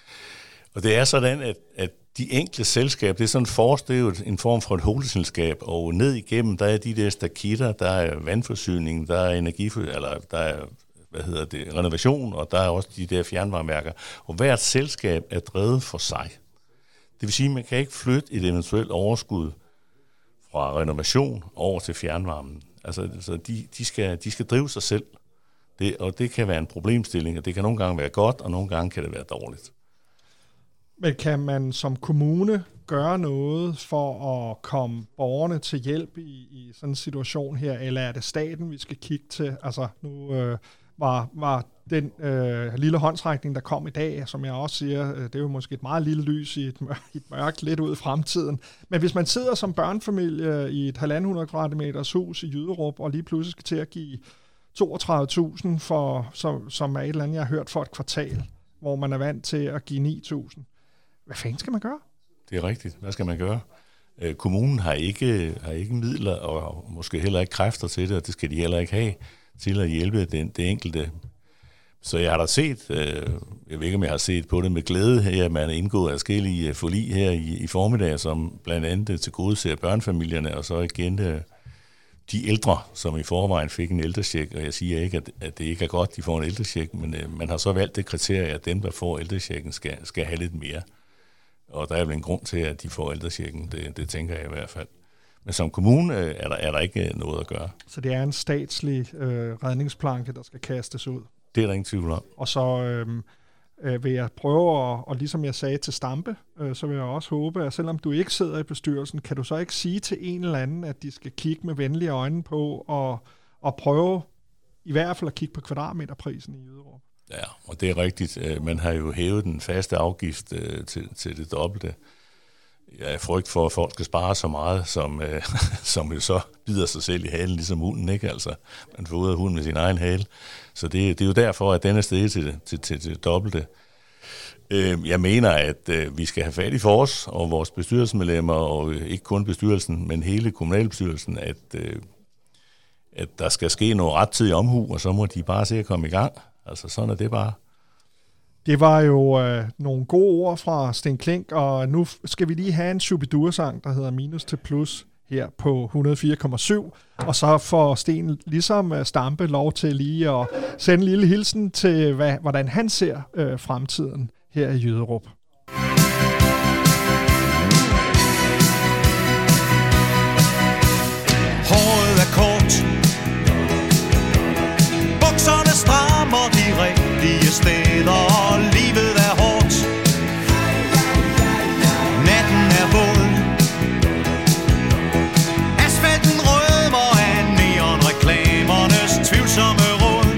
Og det er sådan, at, at de enkle selskaber, det er sådan Fors, en form for et holdselskab, og ned igennem, der er de der stakitter, der er vandforsyning, der er energi, eller der er hvad hedder det, renovation, og der er også de der fjernvarmeværker. Og hvert selskab er drevet for sig. Det vil sige, at man kan ikke flytte et eventuelt overskud fra renovation over til fjernvarmen. Altså, så de, de, skal, de skal drive sig selv. Det, og det kan være en problemstilling, og det kan nogle gange være godt, og nogle gange kan det være dårligt. Men kan man som kommune gøre noget for at komme borgerne til hjælp i, i sådan en situation her, eller er det staten, vi skal kigge til? Altså nu øh, var, var den øh, lille håndtrækning, der kom i dag, som jeg også siger, øh, det er jo måske et meget lille lys i et, mørkt, et mørkt lidt ud i fremtiden. Men hvis man sidder som børnefamilie i et 1.500 kvadratmeters hus i Jyderup, og lige pludselig skal til at give 32.000 for, som, som er et eller andet, jeg har hørt for et kvartal, hvor man er vant til at give 9.000 hvad fanden skal man gøre? Det er rigtigt. Hvad skal man gøre? Øh, kommunen har ikke, har ikke midler og måske heller ikke kræfter til det, og det skal de heller ikke have til at hjælpe den, det enkelte. Så jeg har da set, øh, jeg ved ikke om jeg har set på det med glæde her, at man har indgået forskellige øh, forlig her i, i formiddag, som blandt andet øh, til gode ser børnefamilierne, og så igen øh, de ældre, som i forvejen fik en ældresjek, og jeg siger ikke, at, at det ikke er godt, de får en ældresjek, men øh, man har så valgt det kriterie, at dem, der får ældresjekken, skal, skal have lidt mere. Og der er vel en grund til, at de får ældresjekken, det, det tænker jeg i hvert fald. Men som kommune øh, er der, er der ikke noget at gøre. Så det er en statslig øh, redningsplanke, der skal kastes ud? Det er der ingen tvivl om. Og så øh, øh, vil jeg prøve, at, og ligesom jeg sagde til Stampe, øh, så vil jeg også håbe, at selvom du ikke sidder i bestyrelsen, kan du så ikke sige til en eller anden, at de skal kigge med venlige øjne på og, og prøve i hvert fald at kigge på kvadratmeterprisen i Jyderup? Ja, og det er rigtigt. Øh, man har jo hævet den faste afgift øh, til, til det dobbelte. Jeg er frygt for, at folk skal spare så meget, som, øh, <laughs> som jo så bider sig selv i halen, ligesom hunden, ikke? Altså, man får ud af hunden med sin egen hale. Så det, det er jo derfor, at den er steget til, til, til, til det dobbelte. Øh, jeg mener, at vi skal have fat i for os og vores bestyrelsesmedlemmer, og ikke kun bestyrelsen, men hele kommunalbestyrelsen, at, at der skal ske noget rettidig omhu, og så må de bare se at komme i gang. Altså sådan er det bare. Det var jo øh, nogle gode ord fra Sten Klink, og nu skal vi lige have en Shubidua-sang, der hedder Minus til Plus her på 104,7. Og så får Sten ligesom øh, Stampe lov til lige at sende en lille hilsen til, hvad, hvordan han ser øh, fremtiden her i Jyderup. Steder Og livet er hårdt. Natten er våd. Asfalten rødmer af neonreklamernes tvivlsomme råd?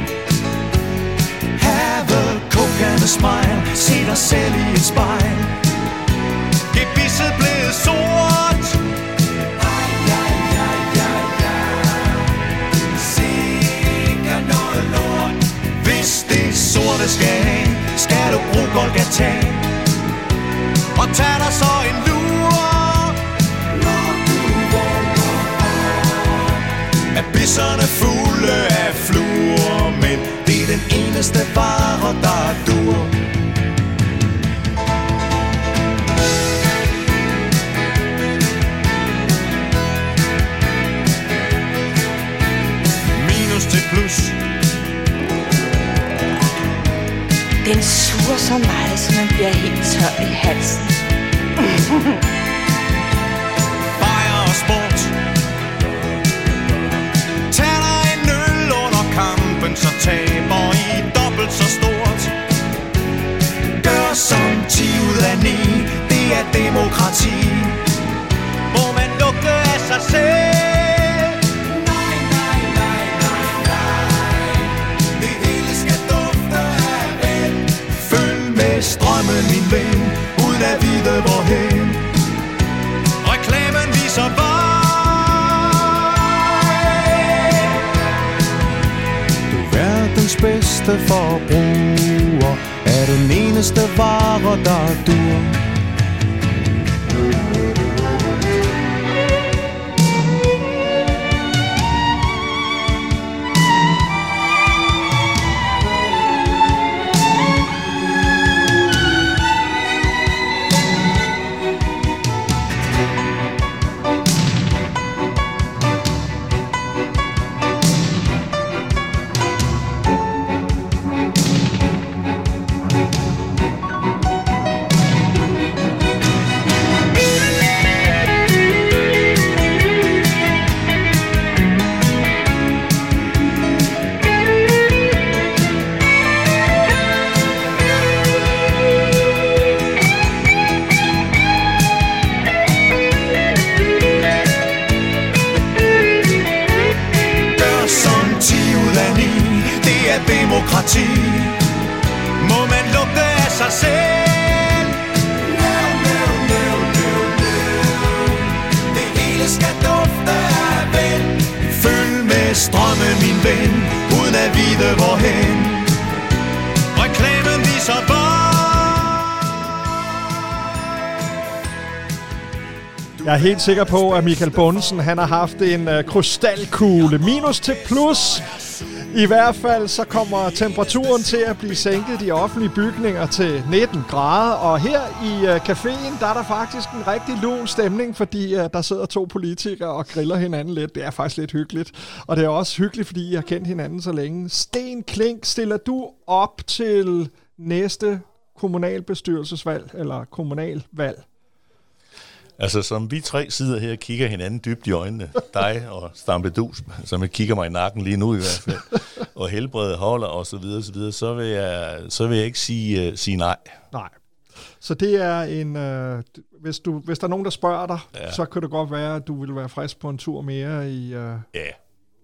Have a kokende smile Se dig selv i et spejl. skal hen Skal du bruge Golgata? Og tag dig så en lure Når du vågner Er bisserne fulde af fluer Men det er den eneste vare, der dur. Den suger så meget, så man bliver helt tør i halsen. <laughs> Bajer og sport. Tag dig en øl under kampen Så taber I dobbelt så stort. Gør som 10 ud af 9 Det er demokrati. Hvorhen Reklamen viser vej. Du er verdens bedste forbruger. Er den eneste vare, der dur strømmen, min ven Uden at vide hvorhen Reklamen viser vej Jeg er helt sikker på, at Michael Bundesen han har haft en øh, krystalkugle. Minus til plus. I hvert fald så kommer temperaturen til at blive sænket i de offentlige bygninger til 19 grader. Og her i uh, caféen, der er der faktisk en rigtig lun stemning, fordi uh, der sidder to politikere og griller hinanden lidt. Det er faktisk lidt hyggeligt. Og det er også hyggeligt, fordi I har kendt hinanden så længe. Sten Klink, stiller du op til næste kommunalbestyrelsesvalg eller kommunalvalg? Altså, som vi tre sidder her og kigger hinanden dybt i øjnene, dig og Stampedus, som jeg kigger mig i nakken lige nu i hvert fald, <laughs> og helbredet holder og så videre, så, videre, så, vil, jeg, så vil jeg ikke sige, uh, sige nej. Nej. Så det er en... Øh, hvis, du, hvis der er nogen, der spørger dig. Ja. så kan det godt være, at du vil være frisk på en tur mere i, øh, Ja,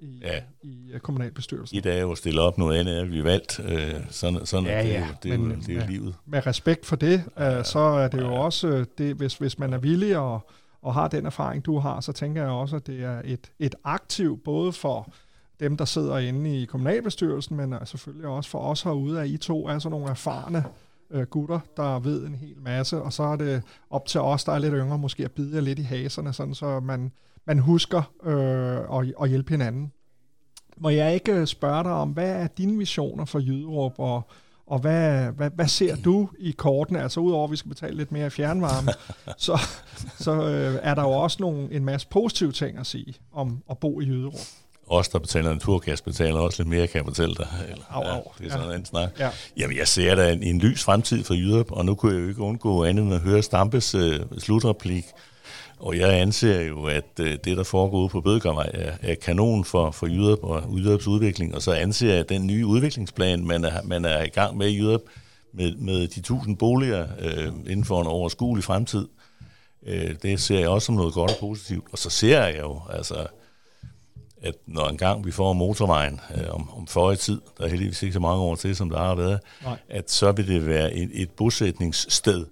i, Ja. i øh, kommunalbestyrelsen. et er jo stille op, noget andet at vi er valgt. Øh, sådan sådan Ja, er det, ja, jo, det, er jo, men- det er jo ja. livet. Med respekt for det, øh, så er det jo også, øh, det, hvis, hvis man er villig og, og har den erfaring, du har, så tænker jeg også, at det er et, et aktiv både for dem, der sidder inde i kommunalbestyrelsen, men øh, selvfølgelig også for os herude, at I to er sådan nogle erfarne øh, gutter, der ved en hel masse, og så er det op til os, der er lidt yngre, måske at bide jer lidt i haserne, sådan så man, man husker øh, at, at hjælpe hinanden. Må jeg ikke øh, spørge dig om, hvad er dine visioner for Jyderup, og, og hvad, hvad, hvad ser du i kortene? Altså udover at vi skal betale lidt mere i fjernvarme, <laughs> så, så øh, er der jo også nogle, en masse positive ting at sige om at bo i Jyderup. Os, der betaler en turkas, betaler også lidt mere, kan jeg fortælle dig. Eller, Au, au. det er sådan Ja. en snak. Ja. Jamen, jeg ser da en, en lys fremtid for Jyderup, og nu kunne jeg jo ikke undgå andet end at høre Stampes øh, slutreplik. Og jeg anser jo, at øh, det, der foregår ude på Bødegårdvej, er, er kanon for, for Jyderup og Jyderups udvikling. Og så anser jeg, at den nye udviklingsplan, man er, man er i gang med i Jyderup, med, med de tusind boliger øh, inden for en overskuelig fremtid, øh, det ser jeg også som noget godt og positivt. Og så ser jeg jo, altså, at når engang vi får motorvejen øh, om, om 40 tid, der er heldigvis ikke så mange år til, som der har været, Nej. at så vil det være et, et bosætningssted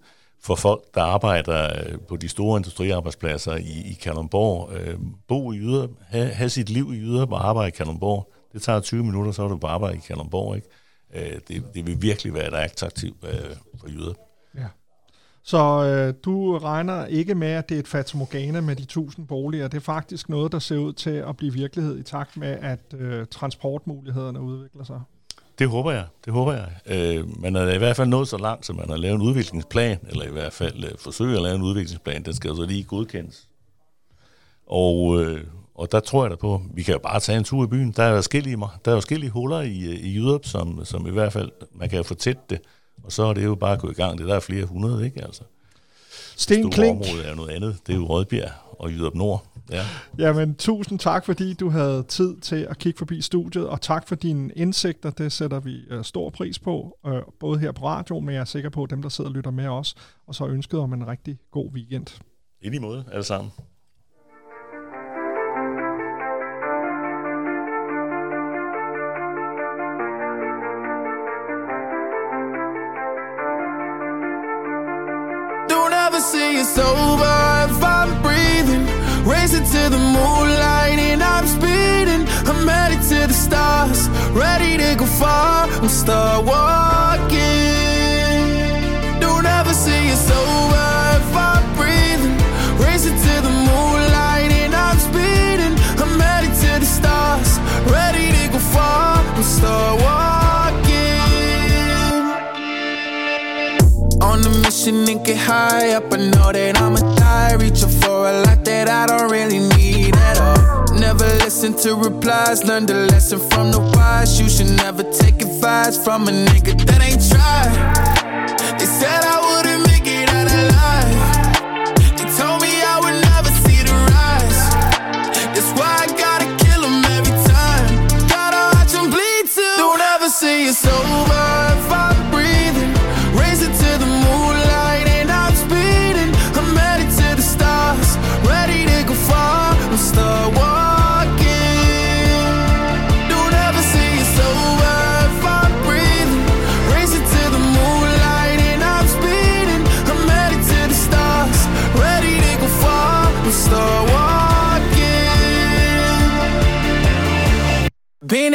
for folk, der arbejder øh, på de store industriarbejdspladser i, i Kalundborg. Øh, bo i Yder, have, have sit liv i Yder og arbejde i Kalundborg. Det tager 20 minutter, så er du på arbejde i Kalundborg. Ikke? Øh, det, det vil virkelig være et attraktivt øh, for Yder. Ja. Så øh, du regner ikke med, at det er et fatamorgana med de 1000 boliger. Det er faktisk noget, der ser ud til at blive virkelighed i takt med, at øh, transportmulighederne udvikler sig. Det håber jeg, det håber jeg. Øh, man er i hvert fald nået så langt, så man har lavet en udviklingsplan, eller i hvert fald øh, forsøger at lave en udviklingsplan. Den skal jo så lige godkendes. Og, øh, og der tror jeg da på, vi kan jo bare tage en tur i byen. Der er jo forskellige, der er forskellige huller i, øh, i Jyderup, som, som i hvert fald, man kan jo få tæt det, og så er det jo bare at gå i gang. Det der er flere hundrede, ikke altså? Sten Klink. område er jo noget andet. Det er jo Rødbjerg og Jyderup Nord. Ja. Jamen, tusind tak, fordi du havde tid til at kigge forbi studiet, og tak for dine indsigter. Det sætter vi øh, stor pris på, øh, både her på radio, men jeg er sikker på, at dem, der sidder og lytter med os, og så ønsket om en rigtig god weekend. I lige måde, alle sammen. Don't ever say it's over I'm start walking. Don't ever say it's over if I'm breathing. Racing to the moonlight and I'm speeding. I'm headed to the stars, ready to go far. I'm start walking. On a mission and get high up. I know that I'ma die. Reaching for a lot that I don't really need at all. Never listen to replies. Learn the lesson from the wise. You should never take advice from a nigga that ain't tried. They said I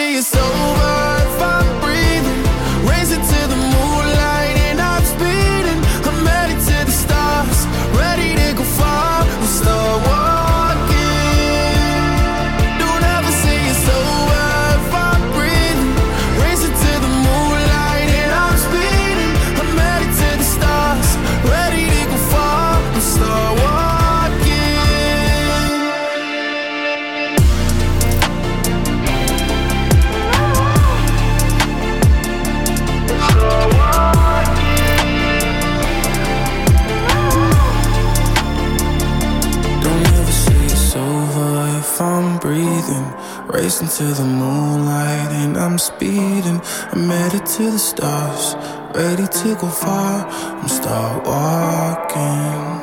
till you're Racing to the moonlight and I'm speeding. I'm headed to the stars, ready to go far. I'm start walking.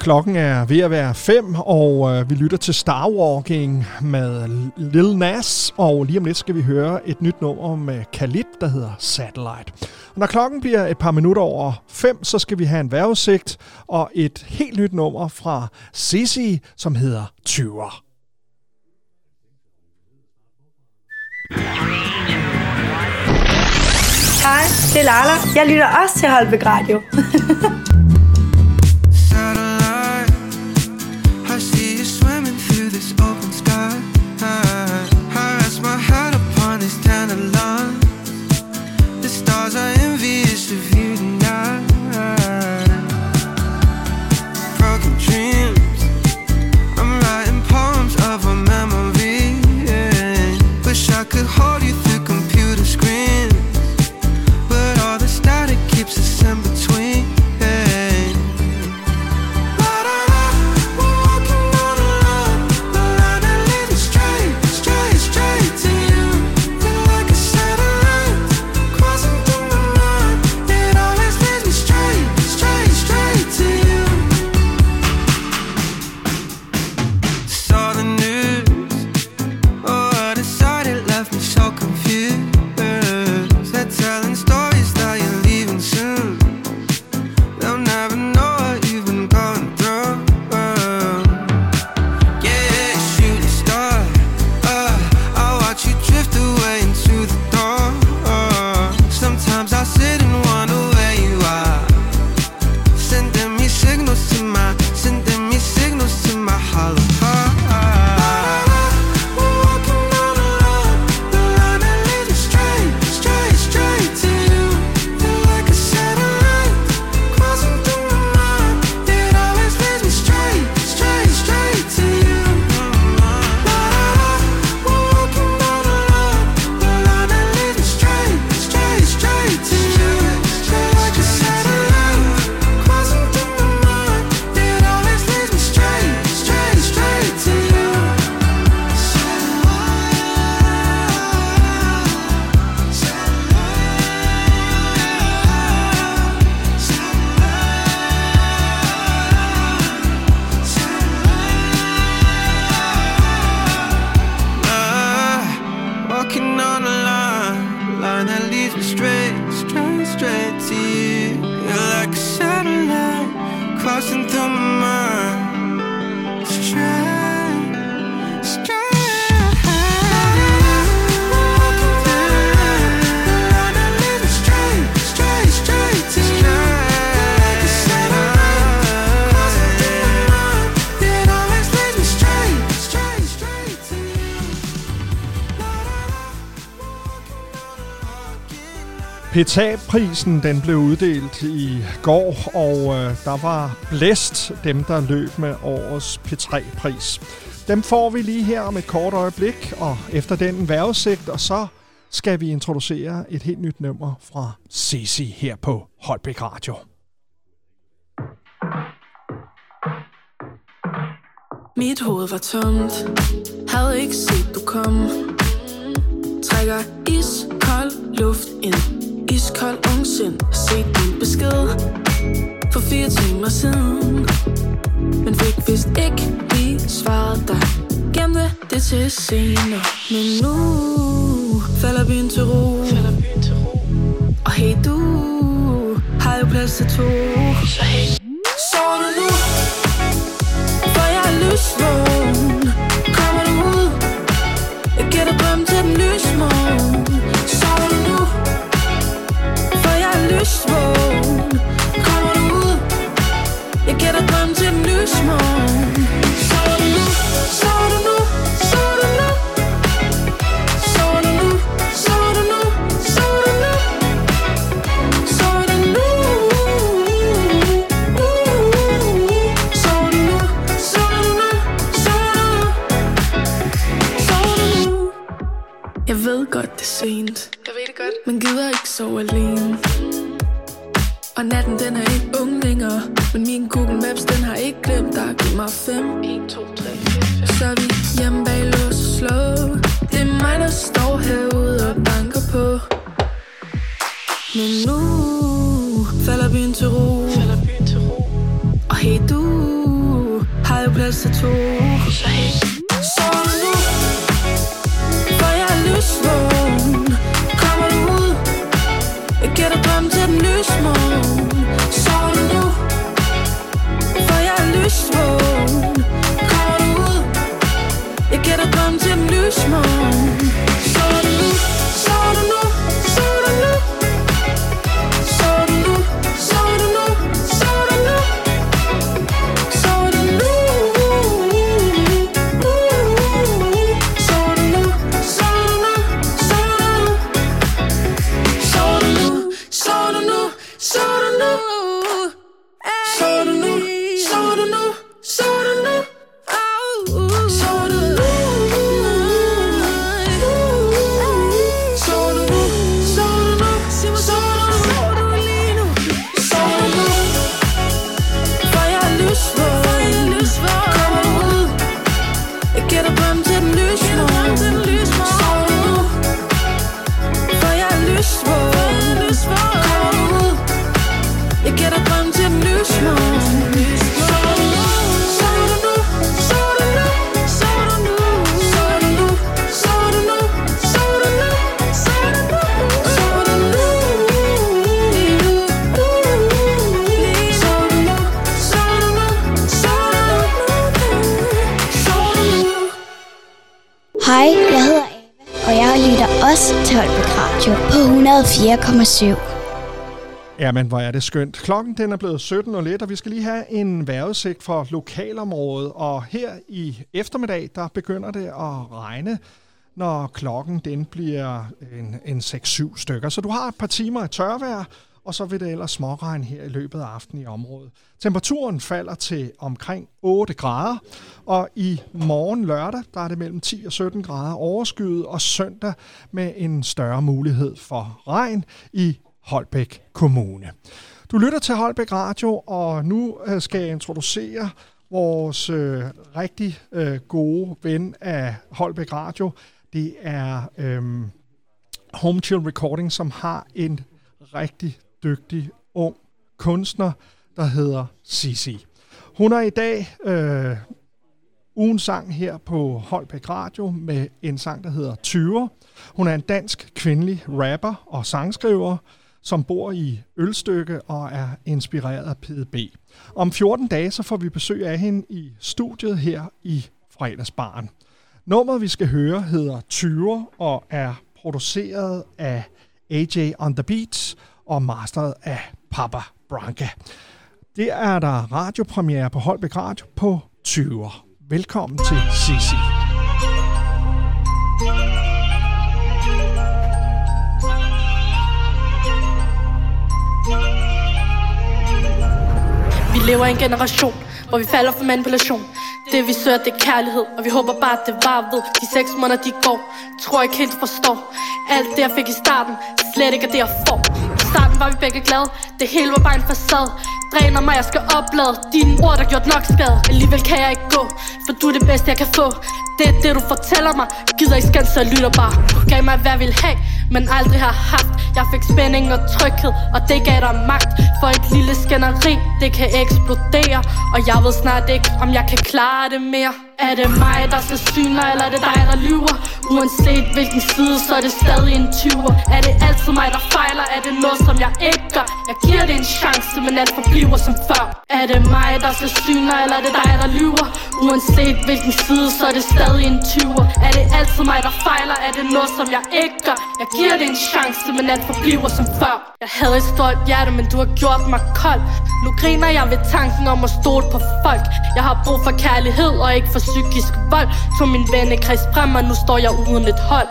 Klokken er ved at være 5, og øh, vi lytter til Star Walking med Lil Nas, og lige om lidt skal vi høre et nyt nummer med Khalid, der hedder Satellite. Og når klokken bliver et par minutter over 5, så skal vi have en vejrudsigt og et helt nyt nummer fra Sissy, som hedder Tyver. Hej, det er Lala. Jeg lytter også til Holbæk Radio. <laughs> hold you PTA-prisen den blev uddelt i går, og øh, der var blæst dem, der løb med årets P3-pris. Dem får vi lige her om et kort øjeblik, og efter den vejrudsigt, og så skal vi introducere et helt nyt nummer fra Sisi her på Holbæk Radio. Mit hoved var tomt Havde ikke set du komme. Trækker iskold luft ind Iskold ungsind Set din besked. For fire timer siden. Men fik vist ikke lige svaret dig. Gemte det til senere. Men nu falder byen til ro. Og hey du Har jo plads til to. Så hey. Sover du nu? For jeg er lysvågen Jeg ved godt det er sent. Jeg ved det godt. Men gider ikke sove alene. Og natten den er ikke ung længere. Men min Google Maps den har ikke glemt dig. Giv mig 5 1, 2, 3, 4, 5 Så er vi hjemme bag lås og slå. Det er mig der står herude og banker på. Men nu falder byen til ro. Falder byen til ro. Og hey du har jo plads til to. Så lysvogn Så er du nu. For jeg er lysvogn Kommer du ud? Jeg gætter drøm til en lysvogn 4,7. Jamen, hvor er det skønt. Klokken den er blevet 17.01, og vi skal lige have en vejrudsigt for lokalområdet. Og her i eftermiddag, der begynder det at regne, når klokken den bliver en, en 6-7 stykker. Så du har et par timer af tørvejr, og så vil det ellers småregne her i løbet af aftenen i området. Temperaturen falder til omkring 8 grader, og i morgen lørdag, der er det mellem 10 og 17 grader overskyet, og søndag med en større mulighed for regn i Holbæk Kommune. Du lytter til Holbæk Radio, og nu øh, skal jeg introducere vores øh, rigtig øh, gode ven af Holbæk Radio. Det er øh, Home Chill Recording, som har en rigtig dygtig ung kunstner, der hedder Sisi. Hun er i dag øh, ugen sang her på Holbæk Radio med en sang, der hedder 20. Hun er en dansk kvindelig rapper og sangskriver, som bor i Ølstykke og er inspireret af PDB. Om 14 dage så får vi besøg af hende i studiet her i fredagsbaren. Nummeret, vi skal høre, hedder 20 og er produceret af AJ on the Beats og masteret af Papa Branca. Det er der radiopremiere på Holbæk Radio på 20. Velkommen til Sisi. Vi lever i en generation, hvor vi falder for manipulation. Det vi søger, det er kærlighed, og vi håber bare, at det var ved. De seks måneder, de går, tror jeg ikke helt forstår. Alt det, jeg fik i starten, slet ikke er det, jeg får. Starten var vi begge glade, det hele var bare en facade. Dræner mig, jeg skal oplade. Dine ord, der gjort nok skade. Alligevel kan jeg ikke gå, for du er det bedste, jeg kan få. Det er det, du fortæller mig. Gider ikke skænde, så jeg lytter bare. Du gav mig, hvad jeg ville have, men aldrig har haft Jeg fik spænding og tryghed, og det gav dig magt For et lille skænderi, det kan eksplodere Og jeg ved snart ikke, om jeg kan klare det mere er det mig, der skal syne eller er det dig, der lyver? Uanset hvilken side, så er det stadig en tyver Er det altid mig, der fejler? Er det noget, som jeg ikke gør? Jeg giver det en chance, men alt forbliver som før Er det mig, der skal syne eller er det dig, der lyver? Uanset hvilken side, så er det stadig en tyver Er det altid mig, der fejler? Er det noget, som jeg ikke gør? Jeg giver det en chance, men alt forbliver som før. Jeg havde et stolt hjerte, men du har gjort mig kold. Nu griner jeg ved tanken om at stole på folk. Jeg har brug for kærlighed og ikke for psykisk vold. Så min vennekreds frem, og nu står jeg uden et hold.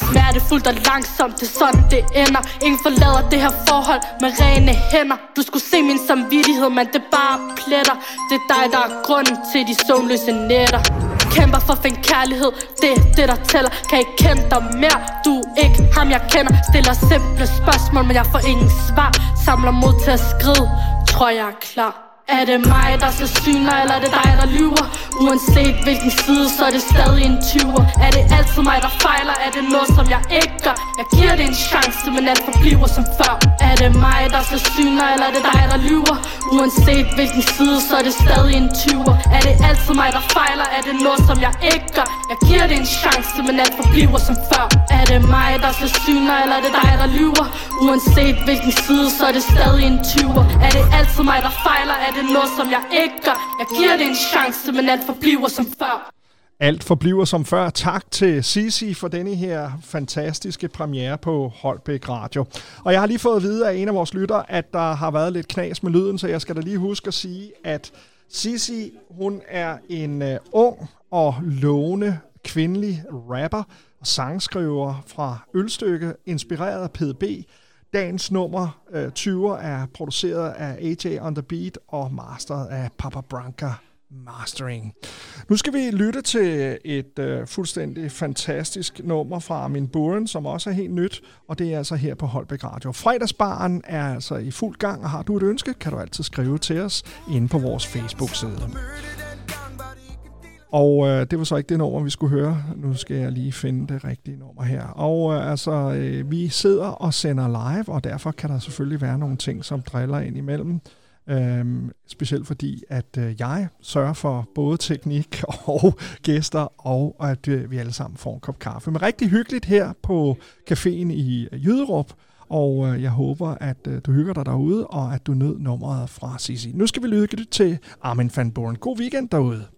Smertefuldt og langsomt, det er sådan det ender. Ingen forlader det her forhold med rene hænder. Du skulle se min samvittighed, men det bare pletter. Det er dig, der er grunden til de søvnløse nætter. Kæmper for at kærlighed, det er det, der tæller. Kan ikke kende dig mere, du er ikke ham, jeg kender. Stiller simple spørgsmål, men jeg får ingen svar. Samler mod til at skride, tror jeg er klar er det mig, der skal syne, eller er det dig, der lyver? Uanset hvilken side, så er det stadig en tyver Er det altid mig, der fejler? Er det noget, som jeg ikke gør? Jeg giver det en chance, men alt forbliver som før Er det mig, der skal syne, eller er det dig, der lyver? Uanset hvilken side, så er det stadig en tyver Er det altid mig, der fejler? Er det noget, som jeg ikke gør? Jeg giver det en chance, men alt forbliver som før Er det mig, der skal syne, eller er det dig, der lyver? Uanset hvilken side, så er det stadig en tyver Er det altid mig, der fejler? Er det det noget, som jeg ikke gør? Jeg giver det en chance, men alt forbliver som før alt forbliver som før. Tak til Sisi for denne her fantastiske premiere på Holbæk Radio. Og jeg har lige fået at vide af en af vores lytter, at der har været lidt knas med lyden, så jeg skal da lige huske at sige, at Sisi, hun er en øh, ung og lovende kvindelig rapper og sangskriver fra Ølstykke, inspireret af PDB. Dagens nummer øh, 20 er produceret af AJ on the Beat og masteret af Papa Branca Mastering. Nu skal vi lytte til et øh, fuldstændig fantastisk nummer fra min Buren, som også er helt nyt, og det er altså her på Holbæk Radio. Fredagsbaren er altså i fuld gang, og har du et ønske, kan du altid skrive til os inde på vores Facebook-side. Og øh, det var så ikke det nummer, vi skulle høre. Nu skal jeg lige finde det rigtige nummer her. Og øh, altså, øh, vi sidder og sender live, og derfor kan der selvfølgelig være nogle ting, som driller ind imellem. Øhm, specielt fordi, at øh, jeg sørger for både teknik <laughs> og gæster, og at øh, vi alle sammen får en kop kaffe. Men rigtig hyggeligt her på caféen i øh, Jyderup, og øh, jeg håber, at øh, du hygger dig derude, og at du nød nummeret fra Sisi. Nu skal vi lytte til Armin van Buren. God weekend derude.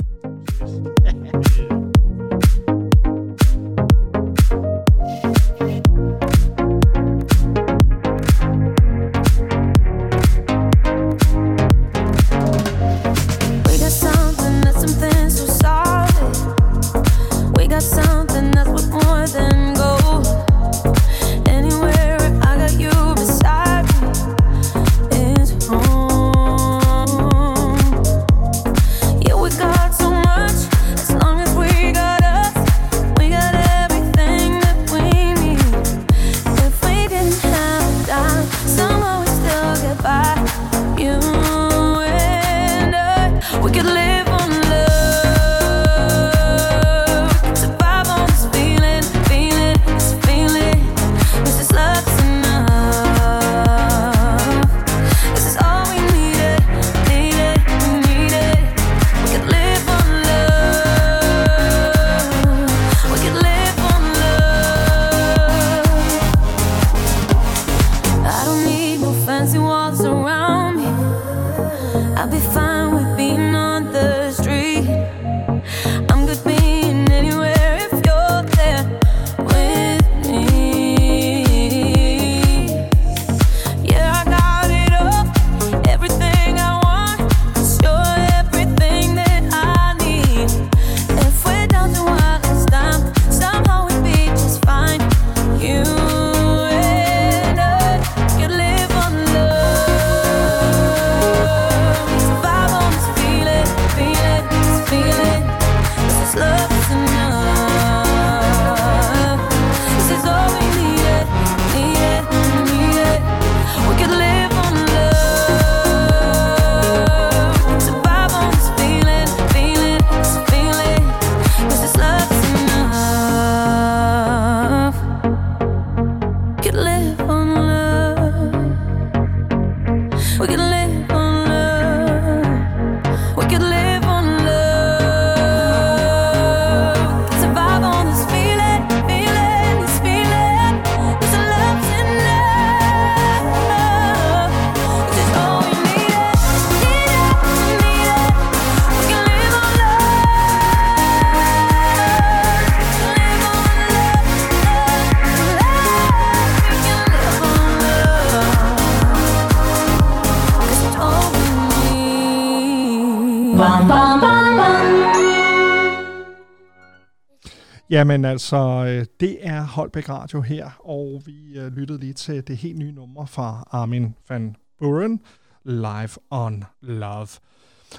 Jamen altså, øh, det er Holbæk Radio her, og vi øh, lyttede lige til det helt nye nummer fra Armin van Buren, Live on Love.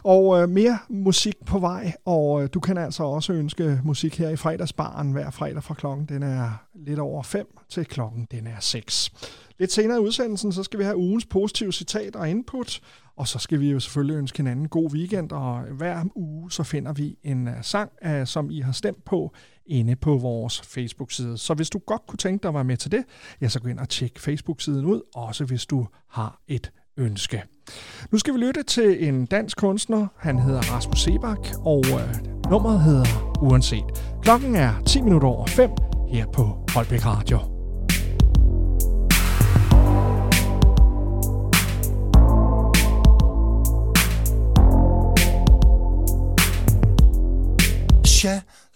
Og øh, mere musik på vej, og øh, du kan altså også ønske musik her i fredagsbaren hver fredag fra klokken. Den er lidt over 5 til klokken den er 6. Lidt senere i udsendelsen, så skal vi have ugens positive citat og input, og så skal vi jo selvfølgelig ønske hinanden god weekend, og hver uge så finder vi en uh, sang, uh, som I har stemt på inde på vores Facebook-side. Så hvis du godt kunne tænke dig at være med til det, ja, så gå ind og tjek Facebook-siden ud, også hvis du har et ønske. Nu skal vi lytte til en dansk kunstner. Han hedder Rasmus Sebak, og øh, nummeret hedder Uanset. Klokken er 10 minutter over 5 her på Holbæk Radio.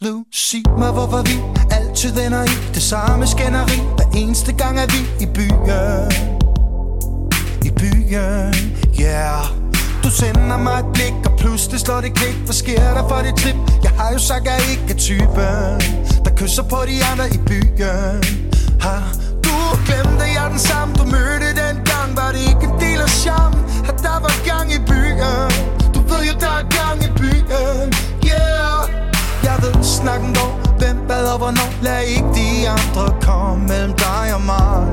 Jalousi mig, hvorfor vi altid ender i det samme skænderi. Hver eneste gang er vi i byen. I byen, yeah. Du sender mig et blik, og pludselig slår det klik Hvad sker der for dit trip? Jeg har jo sagt, jeg ikke er typen Der kysser på de andre i byen. Har du glemt, at jeg er den samme. Du mødte den gang, var det ikke en del af charmen At der var gang i byen. Du ved jo, der er gang i byen snakken går. Hvem bad og hvornår? Lad ikke de andre komme mellem dig og mig.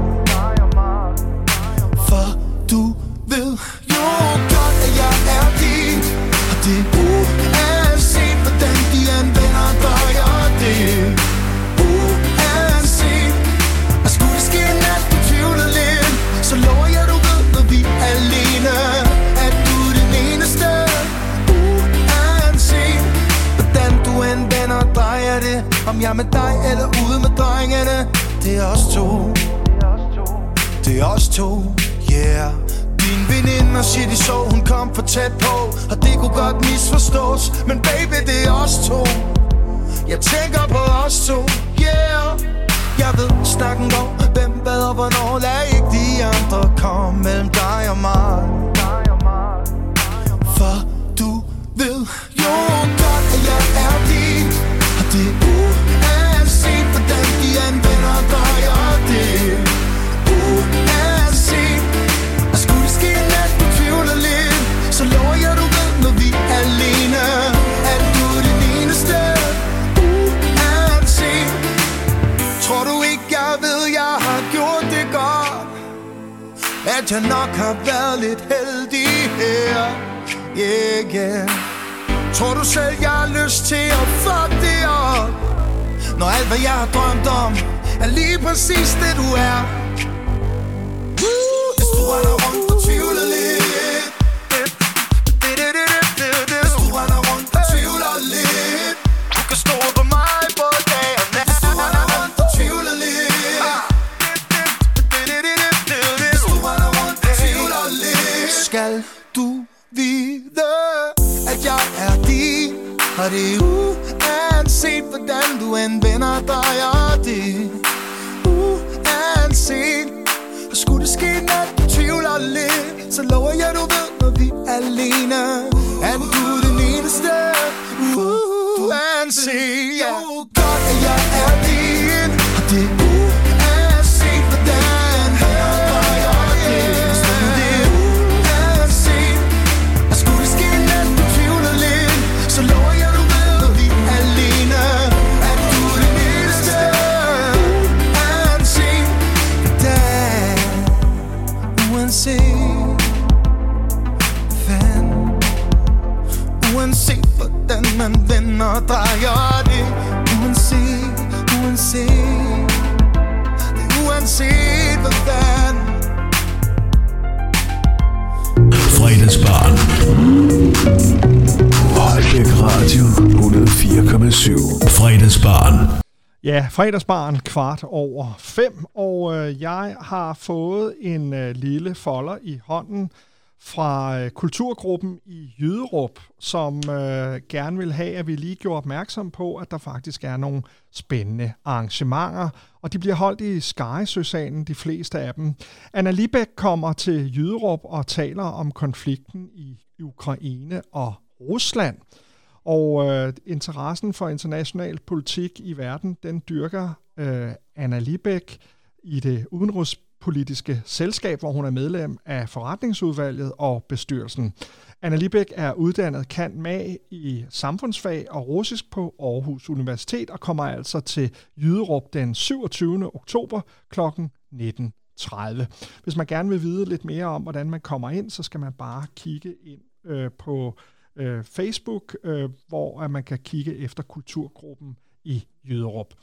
For du ved jo godt, at jeg er din Og det dig eller ude med drengene. Det er os to. Det er os to, yeah. Din veninde siger de så, hun kom for tæt på Og det kunne godt misforstås. Men baby, det er os to. Jeg tænker på os to, yeah. Jeg ved, snakken går. Hvem hvad og hvornår? Lad ikke de andre komme mellem dig og mig. For du ved jo At jeg nok har været lidt heldig her Yeah, yeah Tror du selv, jeg har lyst til at fuck det op? Når alt, hvad jeg har drømt om Er lige præcis det, du er. Woo! Hvis du render rundt og tvivler det uanset, hvordan du end vender dig Og det. Uanset Og skulle det ske, at du tvivler lidt? Så lover jeg, du ved, når vi er alene. At du er den eneste? Uanset, ja. Godt, at jeg er din. Og det og drejer det Uanset, uanset Det er uanset hvordan Fredagsbarn. Holbæk Radio 104,7. Fredagsbarn. Ja, fredagsbarn kvart over fem, og øh, jeg har fået en øh, lille folder i hånden fra øh, Kulturgruppen i Jyderup, som øh, gerne vil have, at vi lige gjorde opmærksom på, at der faktisk er nogle spændende arrangementer, og de bliver holdt i Skaresøsalen, de fleste af dem. Anna Libæk kommer til Jyderup og taler om konflikten i Ukraine og Rusland. Og øh, interessen for international politik i verden, den dyrker øh, Anna Libæk i det politiske selskab, hvor hun er medlem af forretningsudvalget og bestyrelsen. Anna Libæk er uddannet kan mag i samfundsfag og russisk på Aarhus Universitet og kommer altså til Jyderup den 27. oktober kl. 19.30. Hvis man gerne vil vide lidt mere om, hvordan man kommer ind, så skal man bare kigge ind øh, på øh, Facebook, øh, hvor at man kan kigge efter kulturgruppen i Jyderup.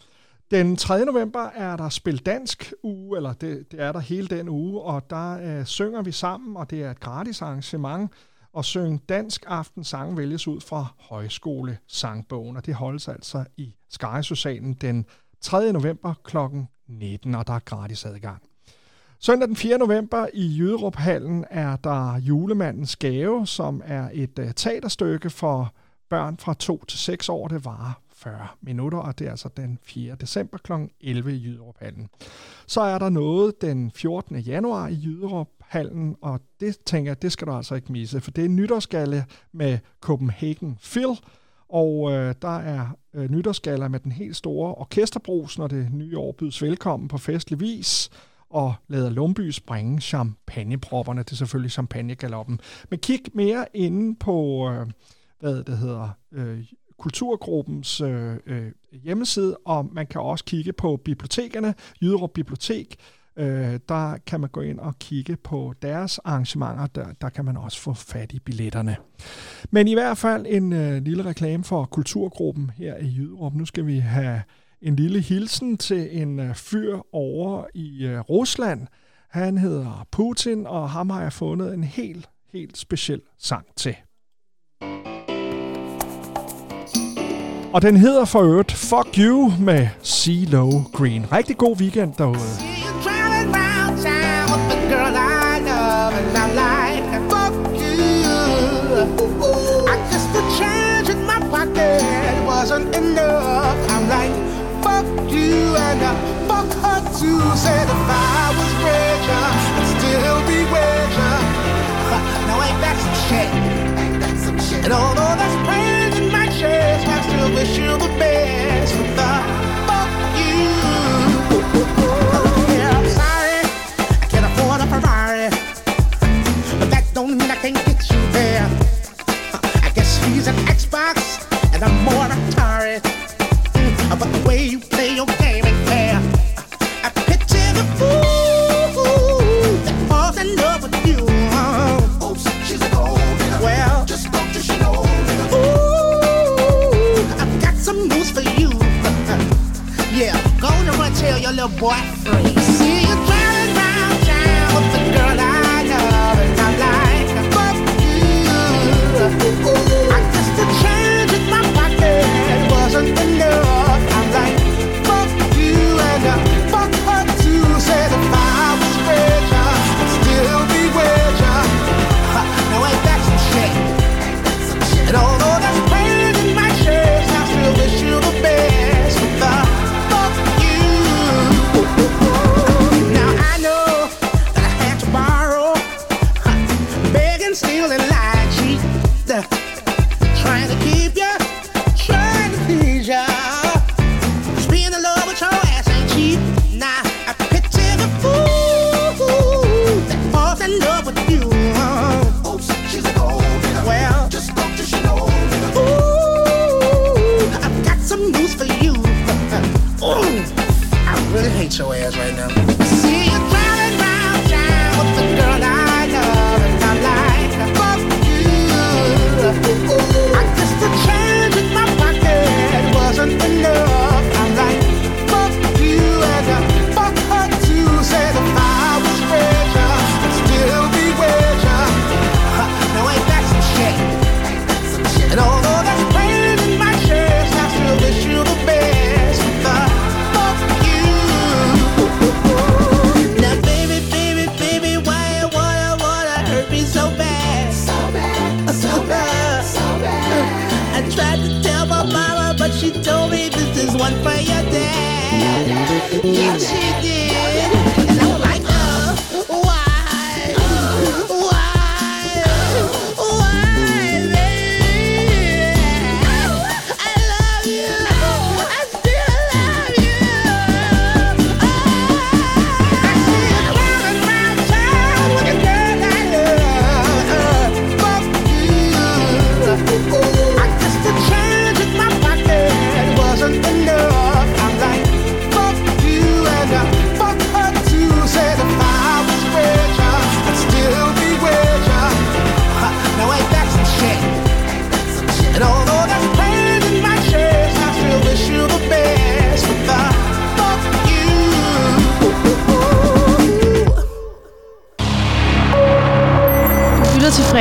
Den 3. november er der Spil Dansk uge, eller det, det er der hele den uge, og der øh, synger vi sammen, og det er et gratis arrangement, og synge dansk aften sang vælges ud fra Højskole Sangbogen, og det holdes altså i Skarjesøsalen den 3. november kl. 19, og der er gratis adgang. Søndag den 4. november i Jyderup-hallen er der Julemandens Gave, som er et uh, teaterstykke for børn fra 2 til 6 år. Det varer 40 minutter, og det er altså den 4. december kl. 11 i Jyderup-hallen. Så er der noget den 14. januar i Jyderup-hallen, og det tænker jeg, det skal du altså ikke misse, for det er nytårsgalle med Copenhagen Phil, og øh, der er øh, nytårsgaller med den helt store orkesterbrus, når det nye år bydes velkommen på festlig vis og lader Lumby springe champagnepropperne. Det er selvfølgelig champagnegaloppen. Men kig mere inde på, øh, hvad det hedder, øh, Kulturgruppens øh, øh, hjemmeside, og man kan også kigge på bibliotekerne, Jyderup Bibliotek, øh, der kan man gå ind og kigge på deres arrangementer, der, der kan man også få fat i billetterne. Men i hvert fald en øh, lille reklame for Kulturgruppen her i Jyderup. Nu skal vi have en lille hilsen til en øh, fyr over i øh, Rusland. Han hedder Putin, og ham har jeg fundet en helt, helt speciel sang til. Og den hedder for øvrigt Fuck You med CeeLo Green. Rigtig god weekend derude. I the my pocket wasn't enough. I'm like, fuck you, and fuck her too. Said if I was richer, I'd still be richer. <laughs> Now ain't that some shit? And although he's an Xbox, and I'm more Atari. Mm, But the way you play your game your little boy free. Really hate your ass right now.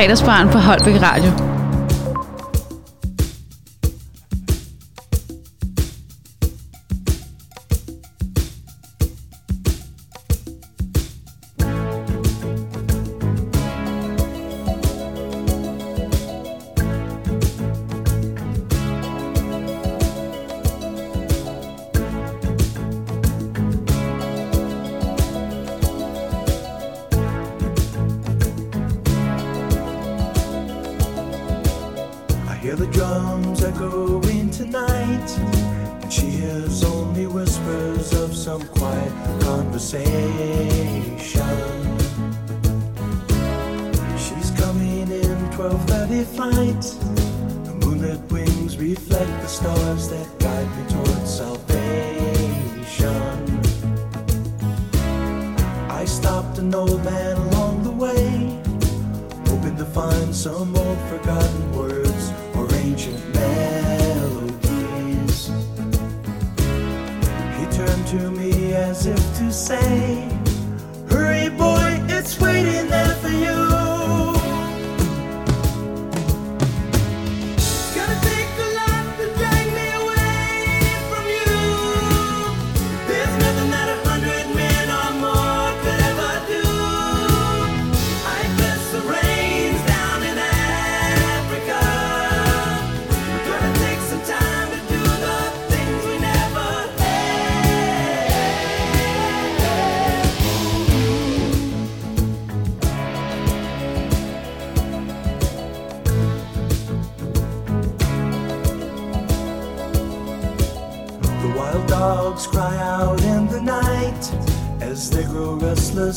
fredagsbaren på Holbæk Radio.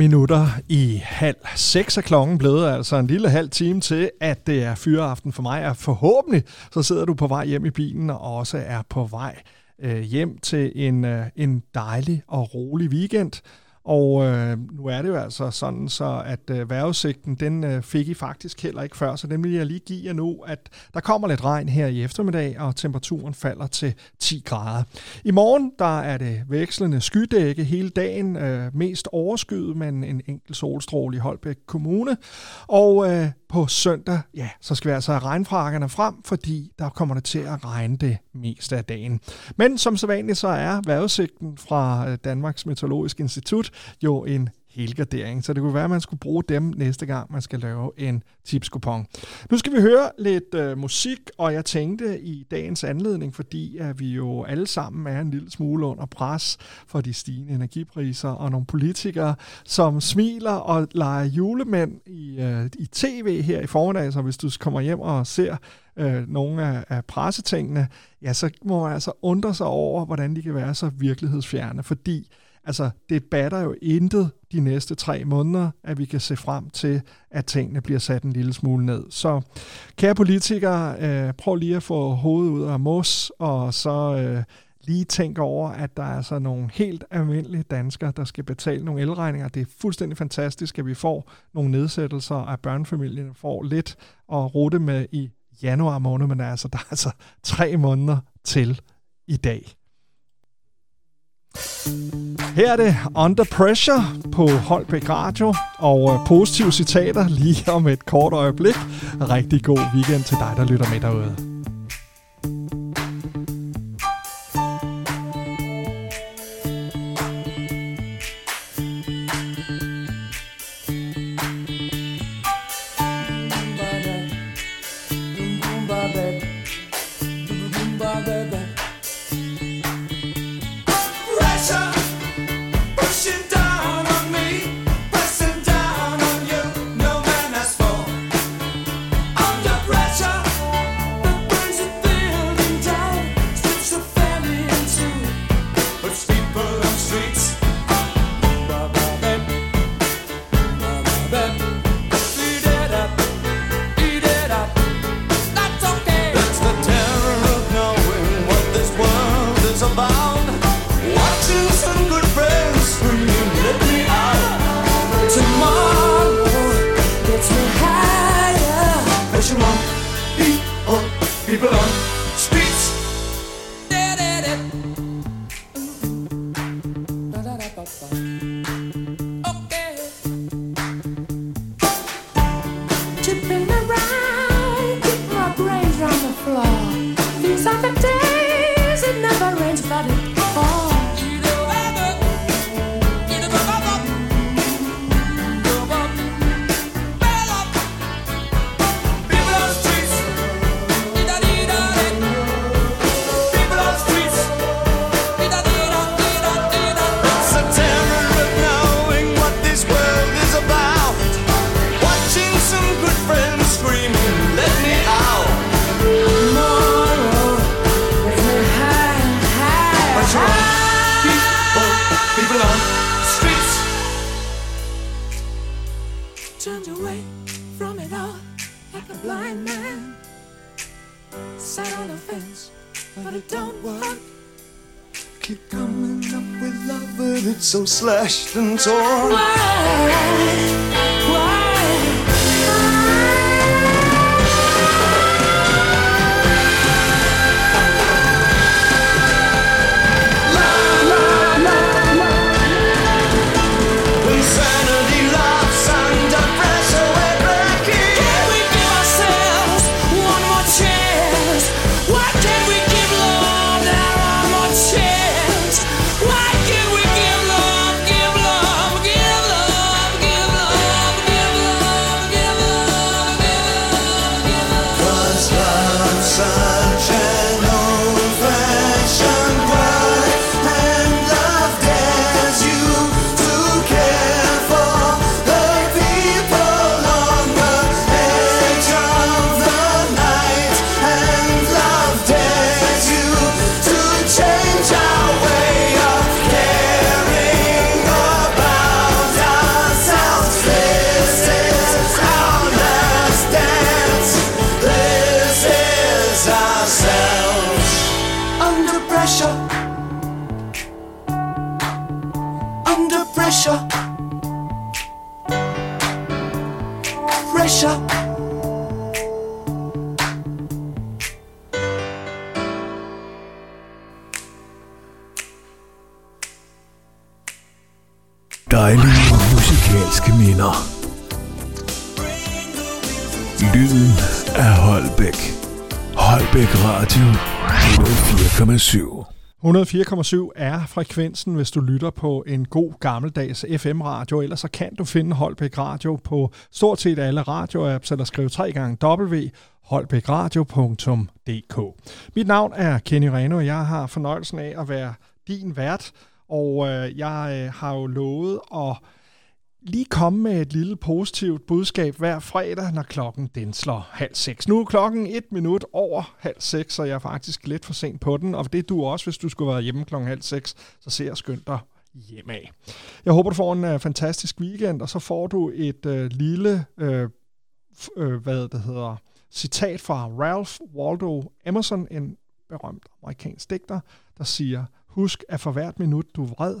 minutter i halv seks er klokken blevet, altså en lille halv time til, at det er fyreaften for mig, og forhåbentlig så sidder du på vej hjem i bilen og også er på vej øh, hjem til en, øh, en dejlig og rolig weekend. Og øh, nu er det jo altså sådan, så at øh, vejrudsigten, den øh, fik I faktisk heller ikke før, så den vil jeg lige give jer nu, at der kommer lidt regn her i eftermiddag, og temperaturen falder til 10 grader. I morgen, der er det vekslende skydække hele dagen, øh, mest overskyet, men en enkelt solstråle i Holbæk Kommune. Og øh, på søndag, ja, så skal vi altså have regnfrakkerne frem, fordi der kommer det til at regne det meste af dagen. Men som så vanligt, så er vejrudsigten fra øh, Danmarks Meteorologiske Institut jo en helgardering, så det kunne være, at man skulle bruge dem næste gang, man skal lave en tipskupon. Nu skal vi høre lidt øh, musik, og jeg tænkte i dagens anledning, fordi at vi jo alle sammen er en lille smule under pres for de stigende energipriser, og nogle politikere, som smiler og leger julemænd i, øh, i tv her i formiddag, så hvis du kommer hjem og ser øh, nogle af, af pressetingene, ja, så må man altså undre sig over, hvordan de kan være så virkelighedsfjerne, fordi Altså, det batter jo intet de næste tre måneder, at vi kan se frem til, at tingene bliver sat en lille smule ned. Så kære politikere, øh, prøv lige at få hovedet ud af mos, og så øh, lige tænk over, at der er altså nogle helt almindelige danskere, der skal betale nogle elregninger. Det er fuldstændig fantastisk, at vi får nogle nedsættelser, at børnefamilierne får lidt at rute med i januar måned, men altså, der er altså tre måneder til i dag. Her er det Under Pressure på Holbæk Radio, og øh, positive citater lige om et kort øjeblik. Rigtig god weekend til dig, der lytter med derude. Slashed and torn. Musikalske. Lyden af Holbæk. Holbæk Radio 104,7. 104,7 er frekvensen, hvis du lytter på en god gammeldags FM-radio. Ellers så kan du finde Holbæk Radio på stort set alle radioapps, eller skrive tre gange w holbækradio.dk. Mit navn er Kenny Reno, og jeg har fornøjelsen af at være din vært, og øh, jeg øh, har jo lovet at lige komme med et lille positivt budskab hver fredag, når klokken den slår halv seks. Nu er klokken et minut over halv seks, så jeg er faktisk lidt for sent på den, og det er du også, hvis du skulle være hjemme klokken halv seks, så ser jeg skønt dig hjem af. Jeg håber, du får en uh, fantastisk weekend, og så får du et uh, lille, uh, uh, hvad det hedder, citat fra Ralph Waldo Emerson, en berømt amerikansk digter, der siger, husk at for hvert minut du er vred,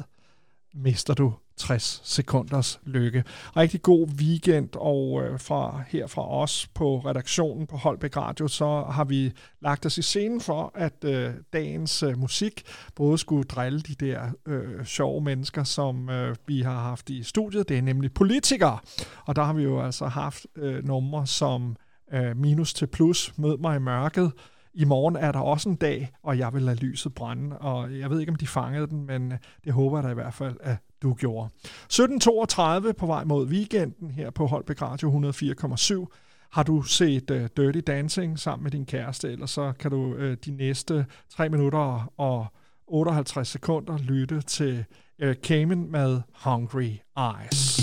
mister du 60 sekunders lykke. Rigtig god weekend, og øh, fra her fra os på redaktionen på Holbæk Radio, så har vi lagt os i scenen for, at øh, dagens øh, musik både skulle drille de der øh, sjove mennesker, som øh, vi har haft i studiet. Det er nemlig politikere, og der har vi jo altså haft øh, numre som øh, minus til plus, mød mig i mørket, i morgen er der også en dag, og jeg vil lade lyset brænde, og jeg ved ikke, om de fangede den, men øh, det håber jeg da i hvert fald, at du gjorde. 17.32 på vej mod weekenden her på Holbæk Radio 104,7. Har du set uh, Dirty Dancing sammen med din kæreste, eller så kan du uh, de næste 3 minutter og 58 sekunder lytte til uh, Cayman med Hungry Eyes.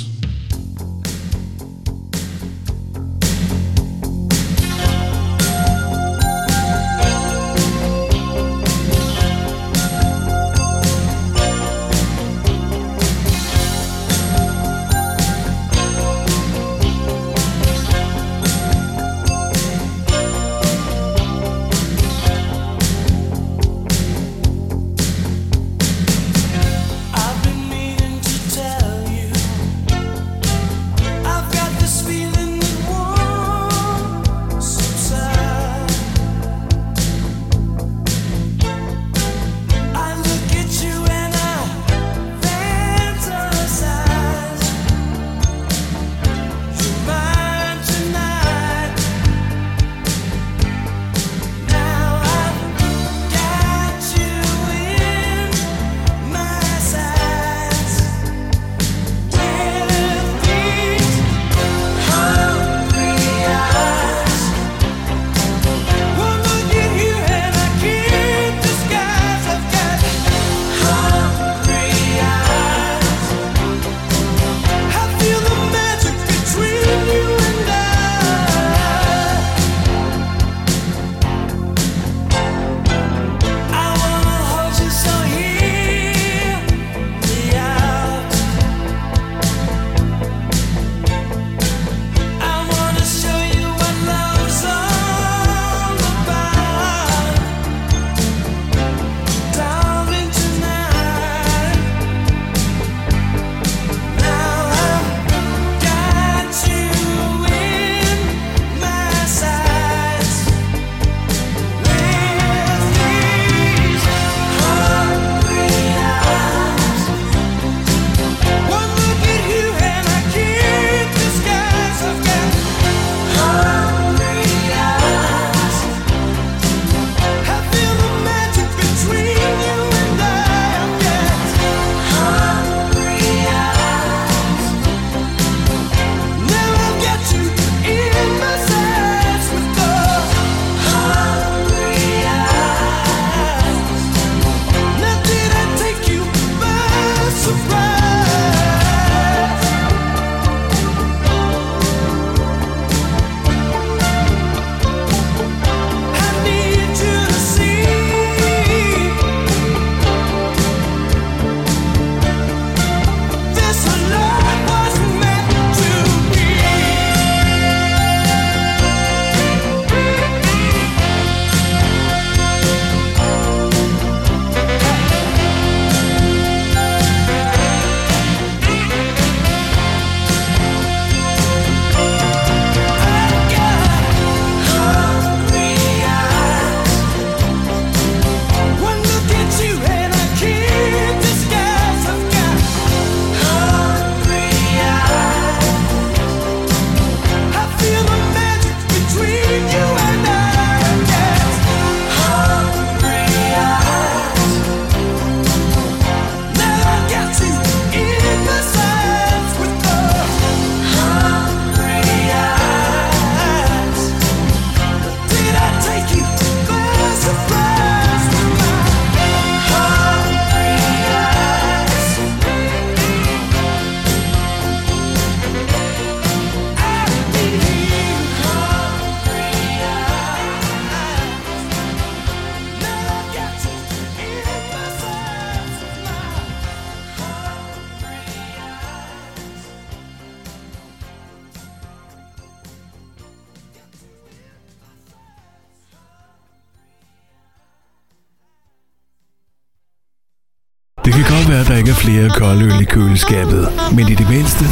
Flere koldøl i køleskabet, men i det mindste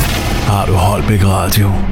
har du Holbæk Radio.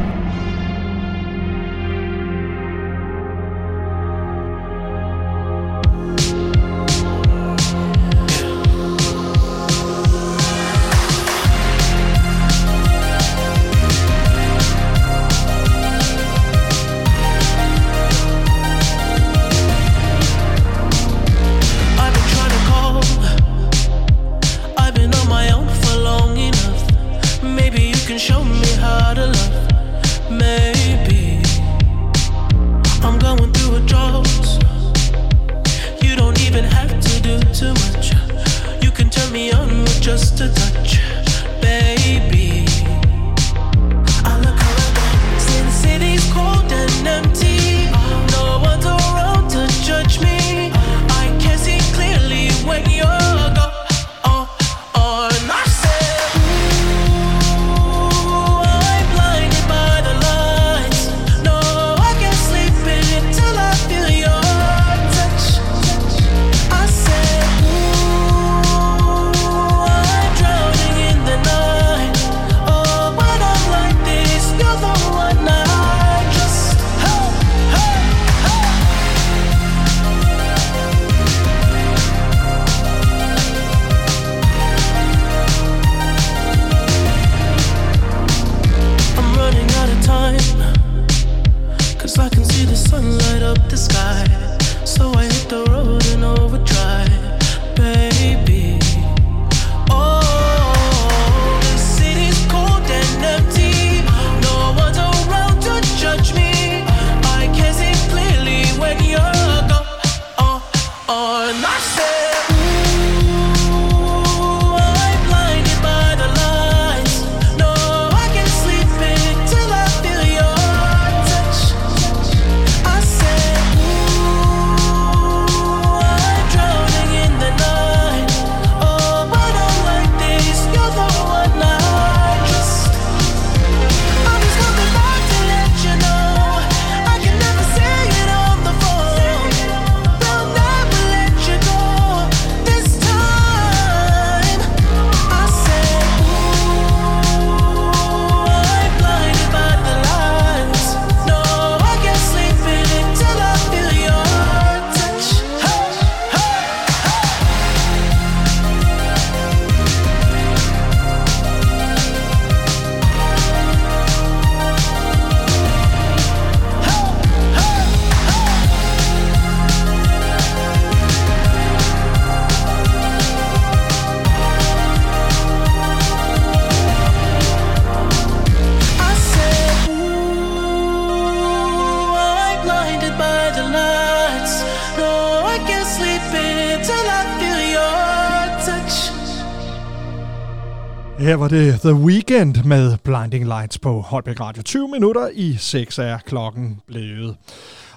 Her var det The Weekend med Blinding Lights på Holbæk Radio. 20 minutter i 6 er klokken blevet.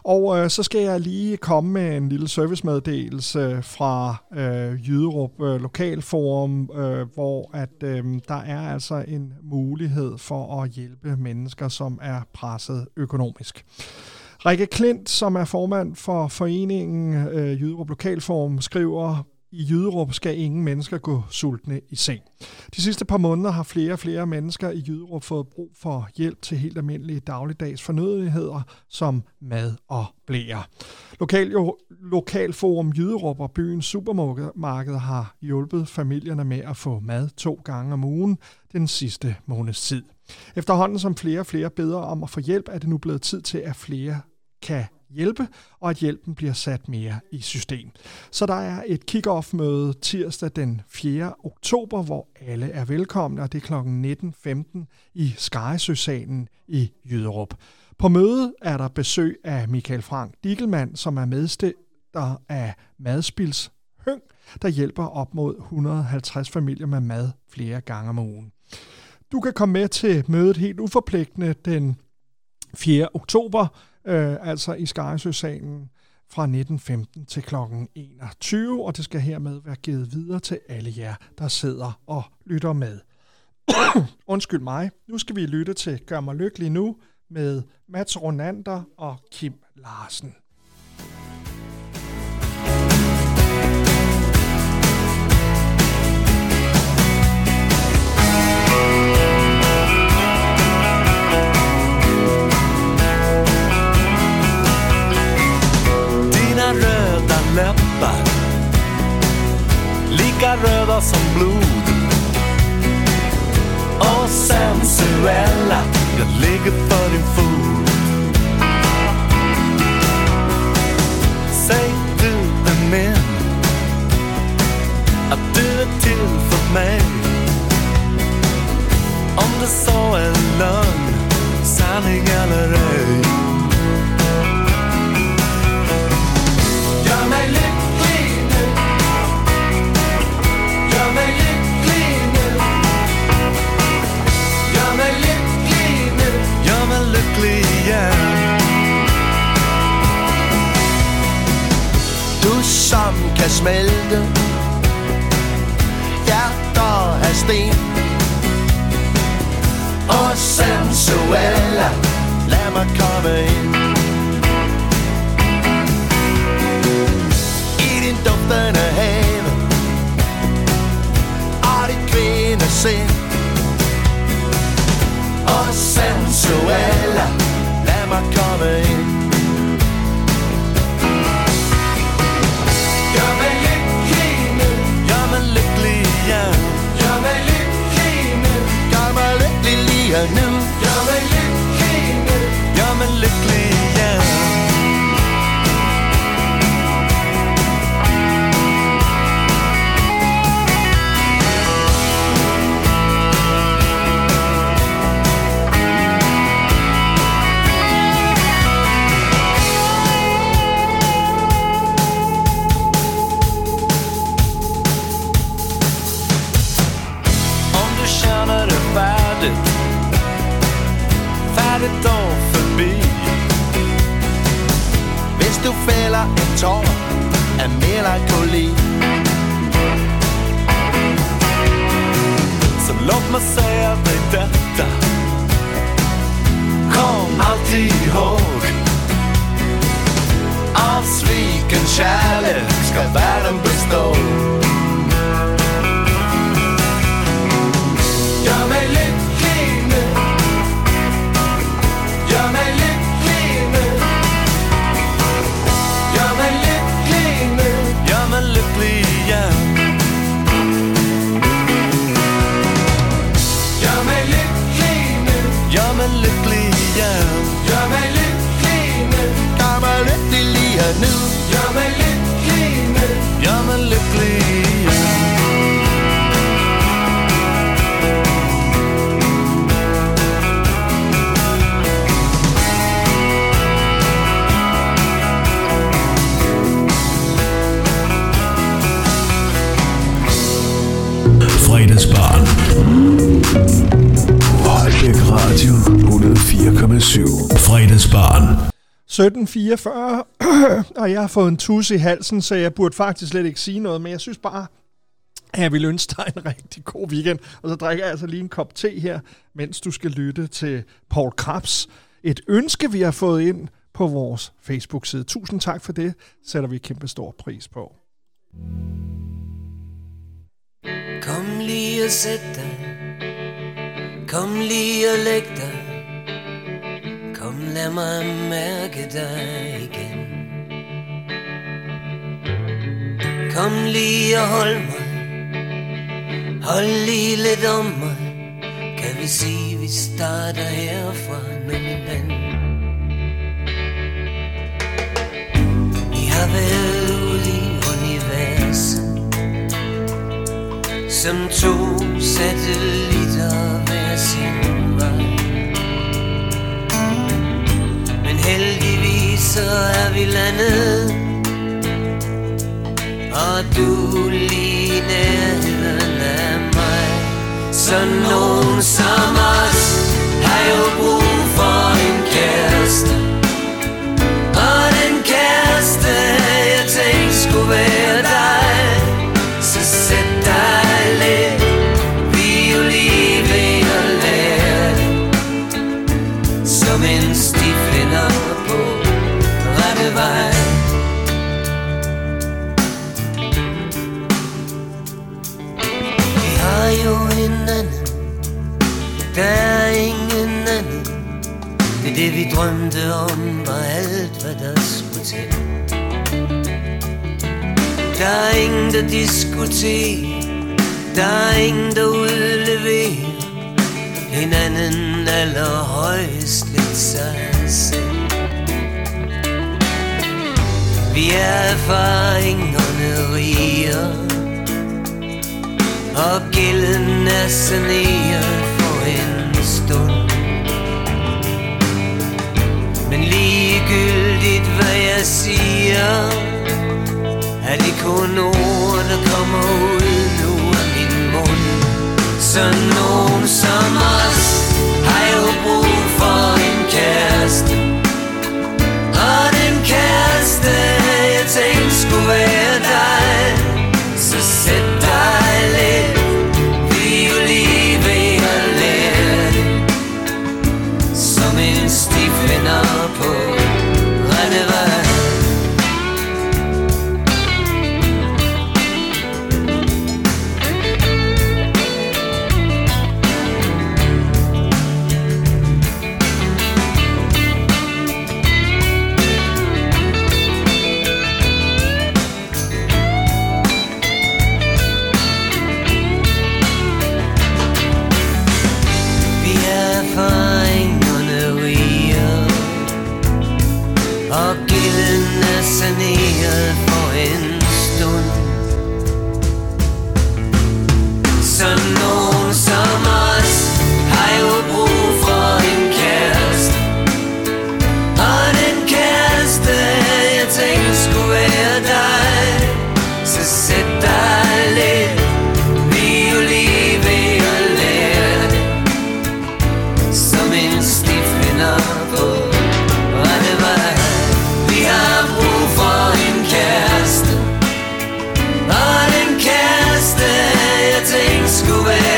Og øh, så skal jeg lige komme med en lille servicemeddelelse fra øh, Jyderup øh, Lokalforum, øh, hvor at øh, der er altså en mulighed for at hjælpe mennesker, som er presset økonomisk. Rikke Klint, som er formand for foreningen øh, Jyderup Lokalforum, skriver, i Jyderup skal ingen mennesker gå sultne i seng. De sidste par måneder har flere og flere mennesker i Jyderup fået brug for hjælp til helt almindelige dagligdags fornødenheder som mad og blære. Lokal, jo, Lokalforum Jyderup og byens supermarked har hjulpet familierne med at få mad to gange om ugen den sidste måneds tid. Efterhånden som flere og flere beder om at få hjælp, er det nu blevet tid til, at flere kan hjælpe, og at hjælpen bliver sat mere i system. Så der er et kick-off-møde tirsdag den 4. oktober, hvor alle er velkomne, og det er kl. 19.15 i Skaresøsalen i Jyderup. På mødet er der besøg af Michael Frank Dikkelmann, som er medstifter af Madspils Høng, der hjælper op mod 150 familier med mad flere gange om ugen. Du kan komme med til mødet helt uforpligtende den 4. oktober, øh, altså i Skaresøsalen fra 19.15 til kl. 21, og det skal hermed være givet videre til alle jer, der sidder og lytter med. <coughs> Undskyld mig. Nu skal vi lytte til Gør mig lykkelig nu med Mats Ronander og Kim Larsen. Röda som blod. Och sensuella Jag ligger för din fot Säg du är min Att du är till för mig. Om det så är lögn Sanning eller ej kan smelte. Hjerter af sten. Og sensuelle. Lad mig komme ind. I din duftende have. Og dit kvinde sind. Og sensuelle. Lad mig komme ind. Gör mig lycklig fælder en tår af melankoli Så låt mig säga dig detta Kom alltid ihåg Av sviken kärlek ska världen bestå. Gör mig mig lykkelig lige nu Gör mig lycklig nu Gör mig igen Fredagsbarn. Holbæk Radio 104,7. Fredagsbarn. 17.44, <clears throat> og jeg har fået en tus i halsen, så jeg burde faktisk slet ikke sige noget, men jeg synes bare, at jeg vil ønske dig en rigtig god weekend. Og så drikker jeg altså lige en kop te her, mens du skal lytte til Paul Krabs. Et ønske, vi har fået ind på vores Facebook-side. Tusind tak for det, sætter vi kæmpe stor pris på. Kom lige og sæt dig Kom lige og læg dig Kom lad mig mærke dig igen. Kom lige og hold mig. Hold lige lidt om mig. Kan vi sige vi starter herfra med min ven Vi har været ude i universet som to satellitter. Så er vi landet. Og du lige nærheden af mig. Så nogen som os drømte om, var alt, hvad der skulle til. Der er ingen, der diskuterer, der er ingen, der udleverer hinanden allerhøjst lidt sig selv. Vi er erfaringerne riger, og gælden er saneret for en stund. ligegyldigt hvad jeg siger. Er det kun ord, der kommer ud nu af min mund. Så nogen som os har jo brug for en kæreste. Og skulle være dig. Så sæt dancing scuba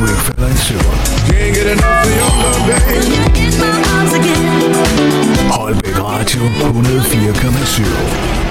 with Fela Silver. Can't get enough of your love, babe. Holbæk Radio 104,7.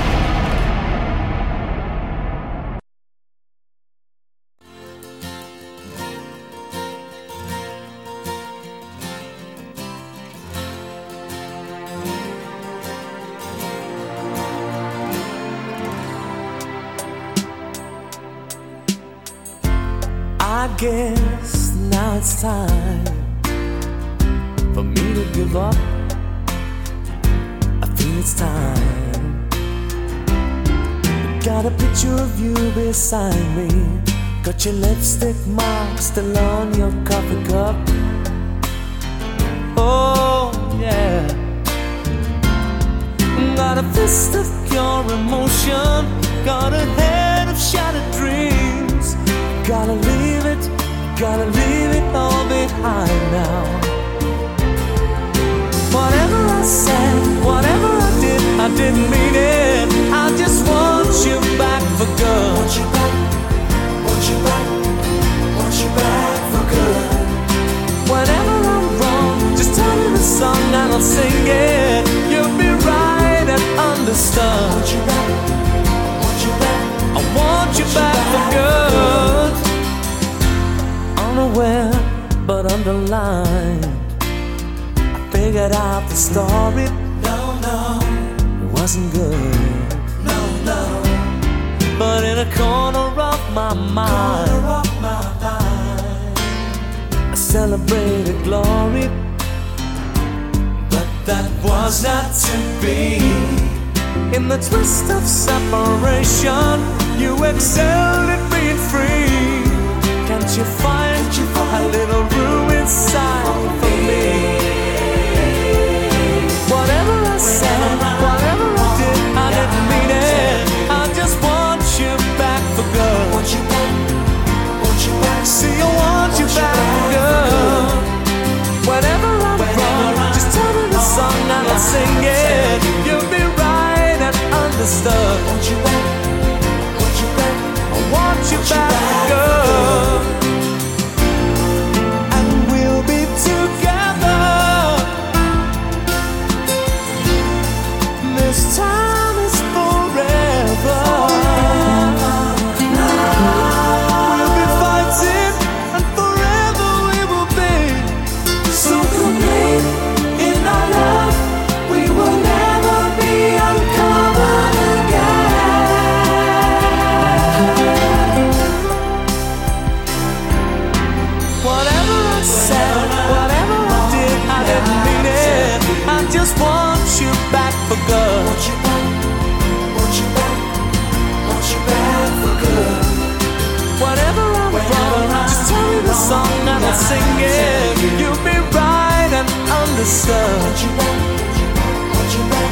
And understood.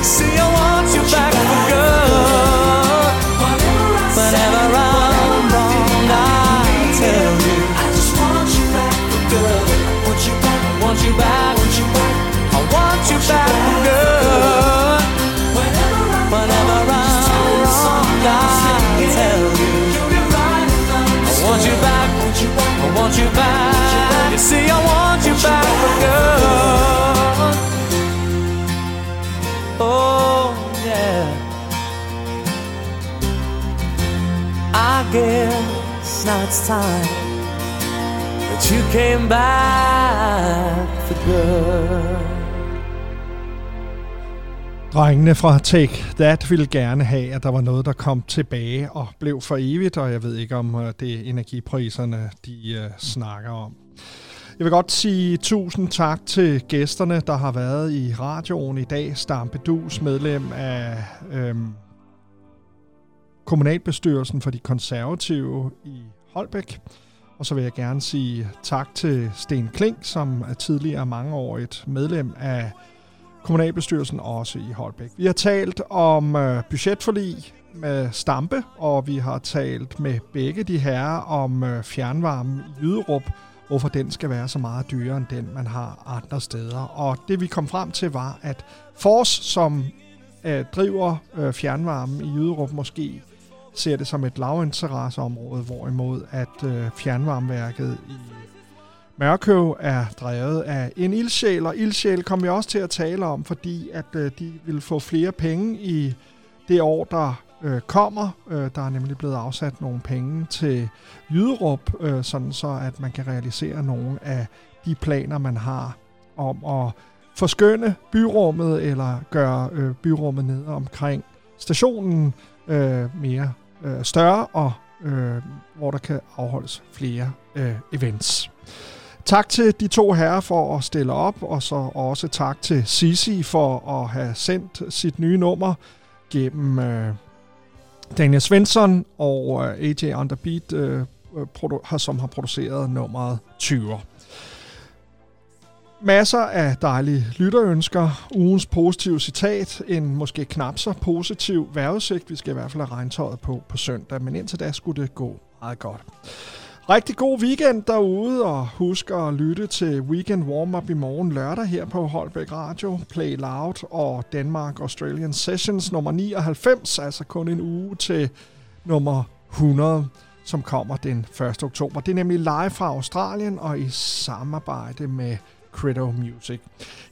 See, I want you back for good. Whenever I'm wrong, I tell you. I just want you back for. Want you back, want you back, want back. I want you back for good. Whenever I'm wrong, I tell you. I want you back, I want you back. You see, I want you back for good. Oh, yeah. I guess now it's time that you came back for good. Drengene fra Take That ville gerne have, at der var noget, der kom tilbage og blev for evigt, og jeg ved ikke, om øh, det er energipriserne, de uh, snakker om. Jeg vil godt sige tusind tak til gæsterne, der har været i radioen i dag. Stampe Dus, medlem af øhm, kommunalbestyrelsen for de konservative i Holbæk. Og så vil jeg gerne sige tak til Sten Klink, som er tidligere mangeårigt medlem af kommunalbestyrelsen også i Holbæk. Vi har talt om øh, budgetforlig med Stampe, og vi har talt med begge de herrer om øh, fjernvarme i Jyderup, hvorfor den skal være så meget dyrere end den, man har andre steder. Og det vi kom frem til var, at Fors, som øh, driver øh, fjernvarmen i Jyderup, måske ser det som et lavinteresseområde, hvorimod at øh, fjernvarmeværket i Mørkøv er drevet af en ildsjæl, og ildsjæl kommer vi også til at tale om, fordi at øh, de vil få flere penge i det år, der øh, kommer. Øh, der er nemlig blevet afsat nogle penge til Jyderup, øh, sådan så at man kan realisere nogle af de planer, man har om at forskønne byrummet eller gøre øh, byrummet nede omkring stationen øh, mere øh, større og øh, hvor der kan afholdes flere øh, events. Tak til de to herrer for at stille op, og så også tak til Sisi for at have sendt sit nye nummer gennem øh, Daniel Svensson og øh, AJ Underbeat, øh, produ- som har produceret nummeret 20. Masser af dejlige lytterønsker, ugens positive citat, en måske knap så positiv vejrudsigt. Vi skal i hvert fald have regntøjet på på søndag, men indtil da skulle det gå meget godt. Rigtig god weekend derude, og husk at lytte til Weekend Warm-Up i morgen lørdag her på Holbæk Radio, Play Loud og Danmark Australian Sessions nummer 99, altså kun en uge til nummer 100, som kommer den 1. oktober. Det er nemlig live fra Australien og i samarbejde med Credo Music.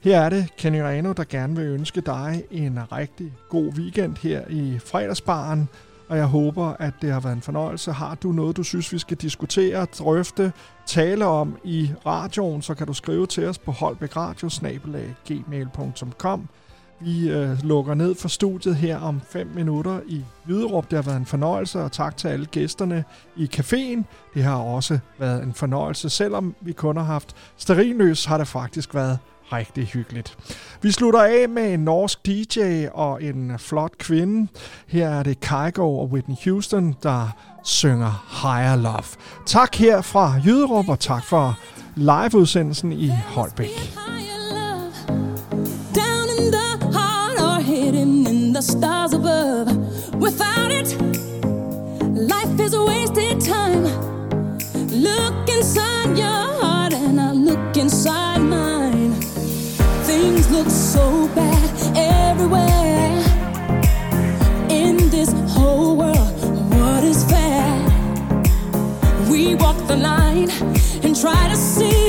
Her er det Kenny Reno, der gerne vil ønske dig en rigtig god weekend her i fredagsbaren, og jeg håber, at det har været en fornøjelse. Har du noget, du synes, vi skal diskutere, drøfte, tale om i radioen, så kan du skrive til os på holbækradio.gmail.com. Vi øh, lukker ned for studiet her om 5 minutter i Jyderup. Det har været en fornøjelse, og tak til alle gæsterne i caféen. Det har også været en fornøjelse. Selvom vi kun har haft sterinløs, har det faktisk været rigtig hyggeligt. Vi slutter af med en norsk DJ og en flot kvinde. Her er det Kygo og Whitney Houston, der synger Higher Love. Tak her fra Jyderup, og tak for liveudsendelsen i Holbæk. down in the heart or hidden in the stars above. Things look so bad everywhere. In this whole world, what is fair? We walk the line and try to see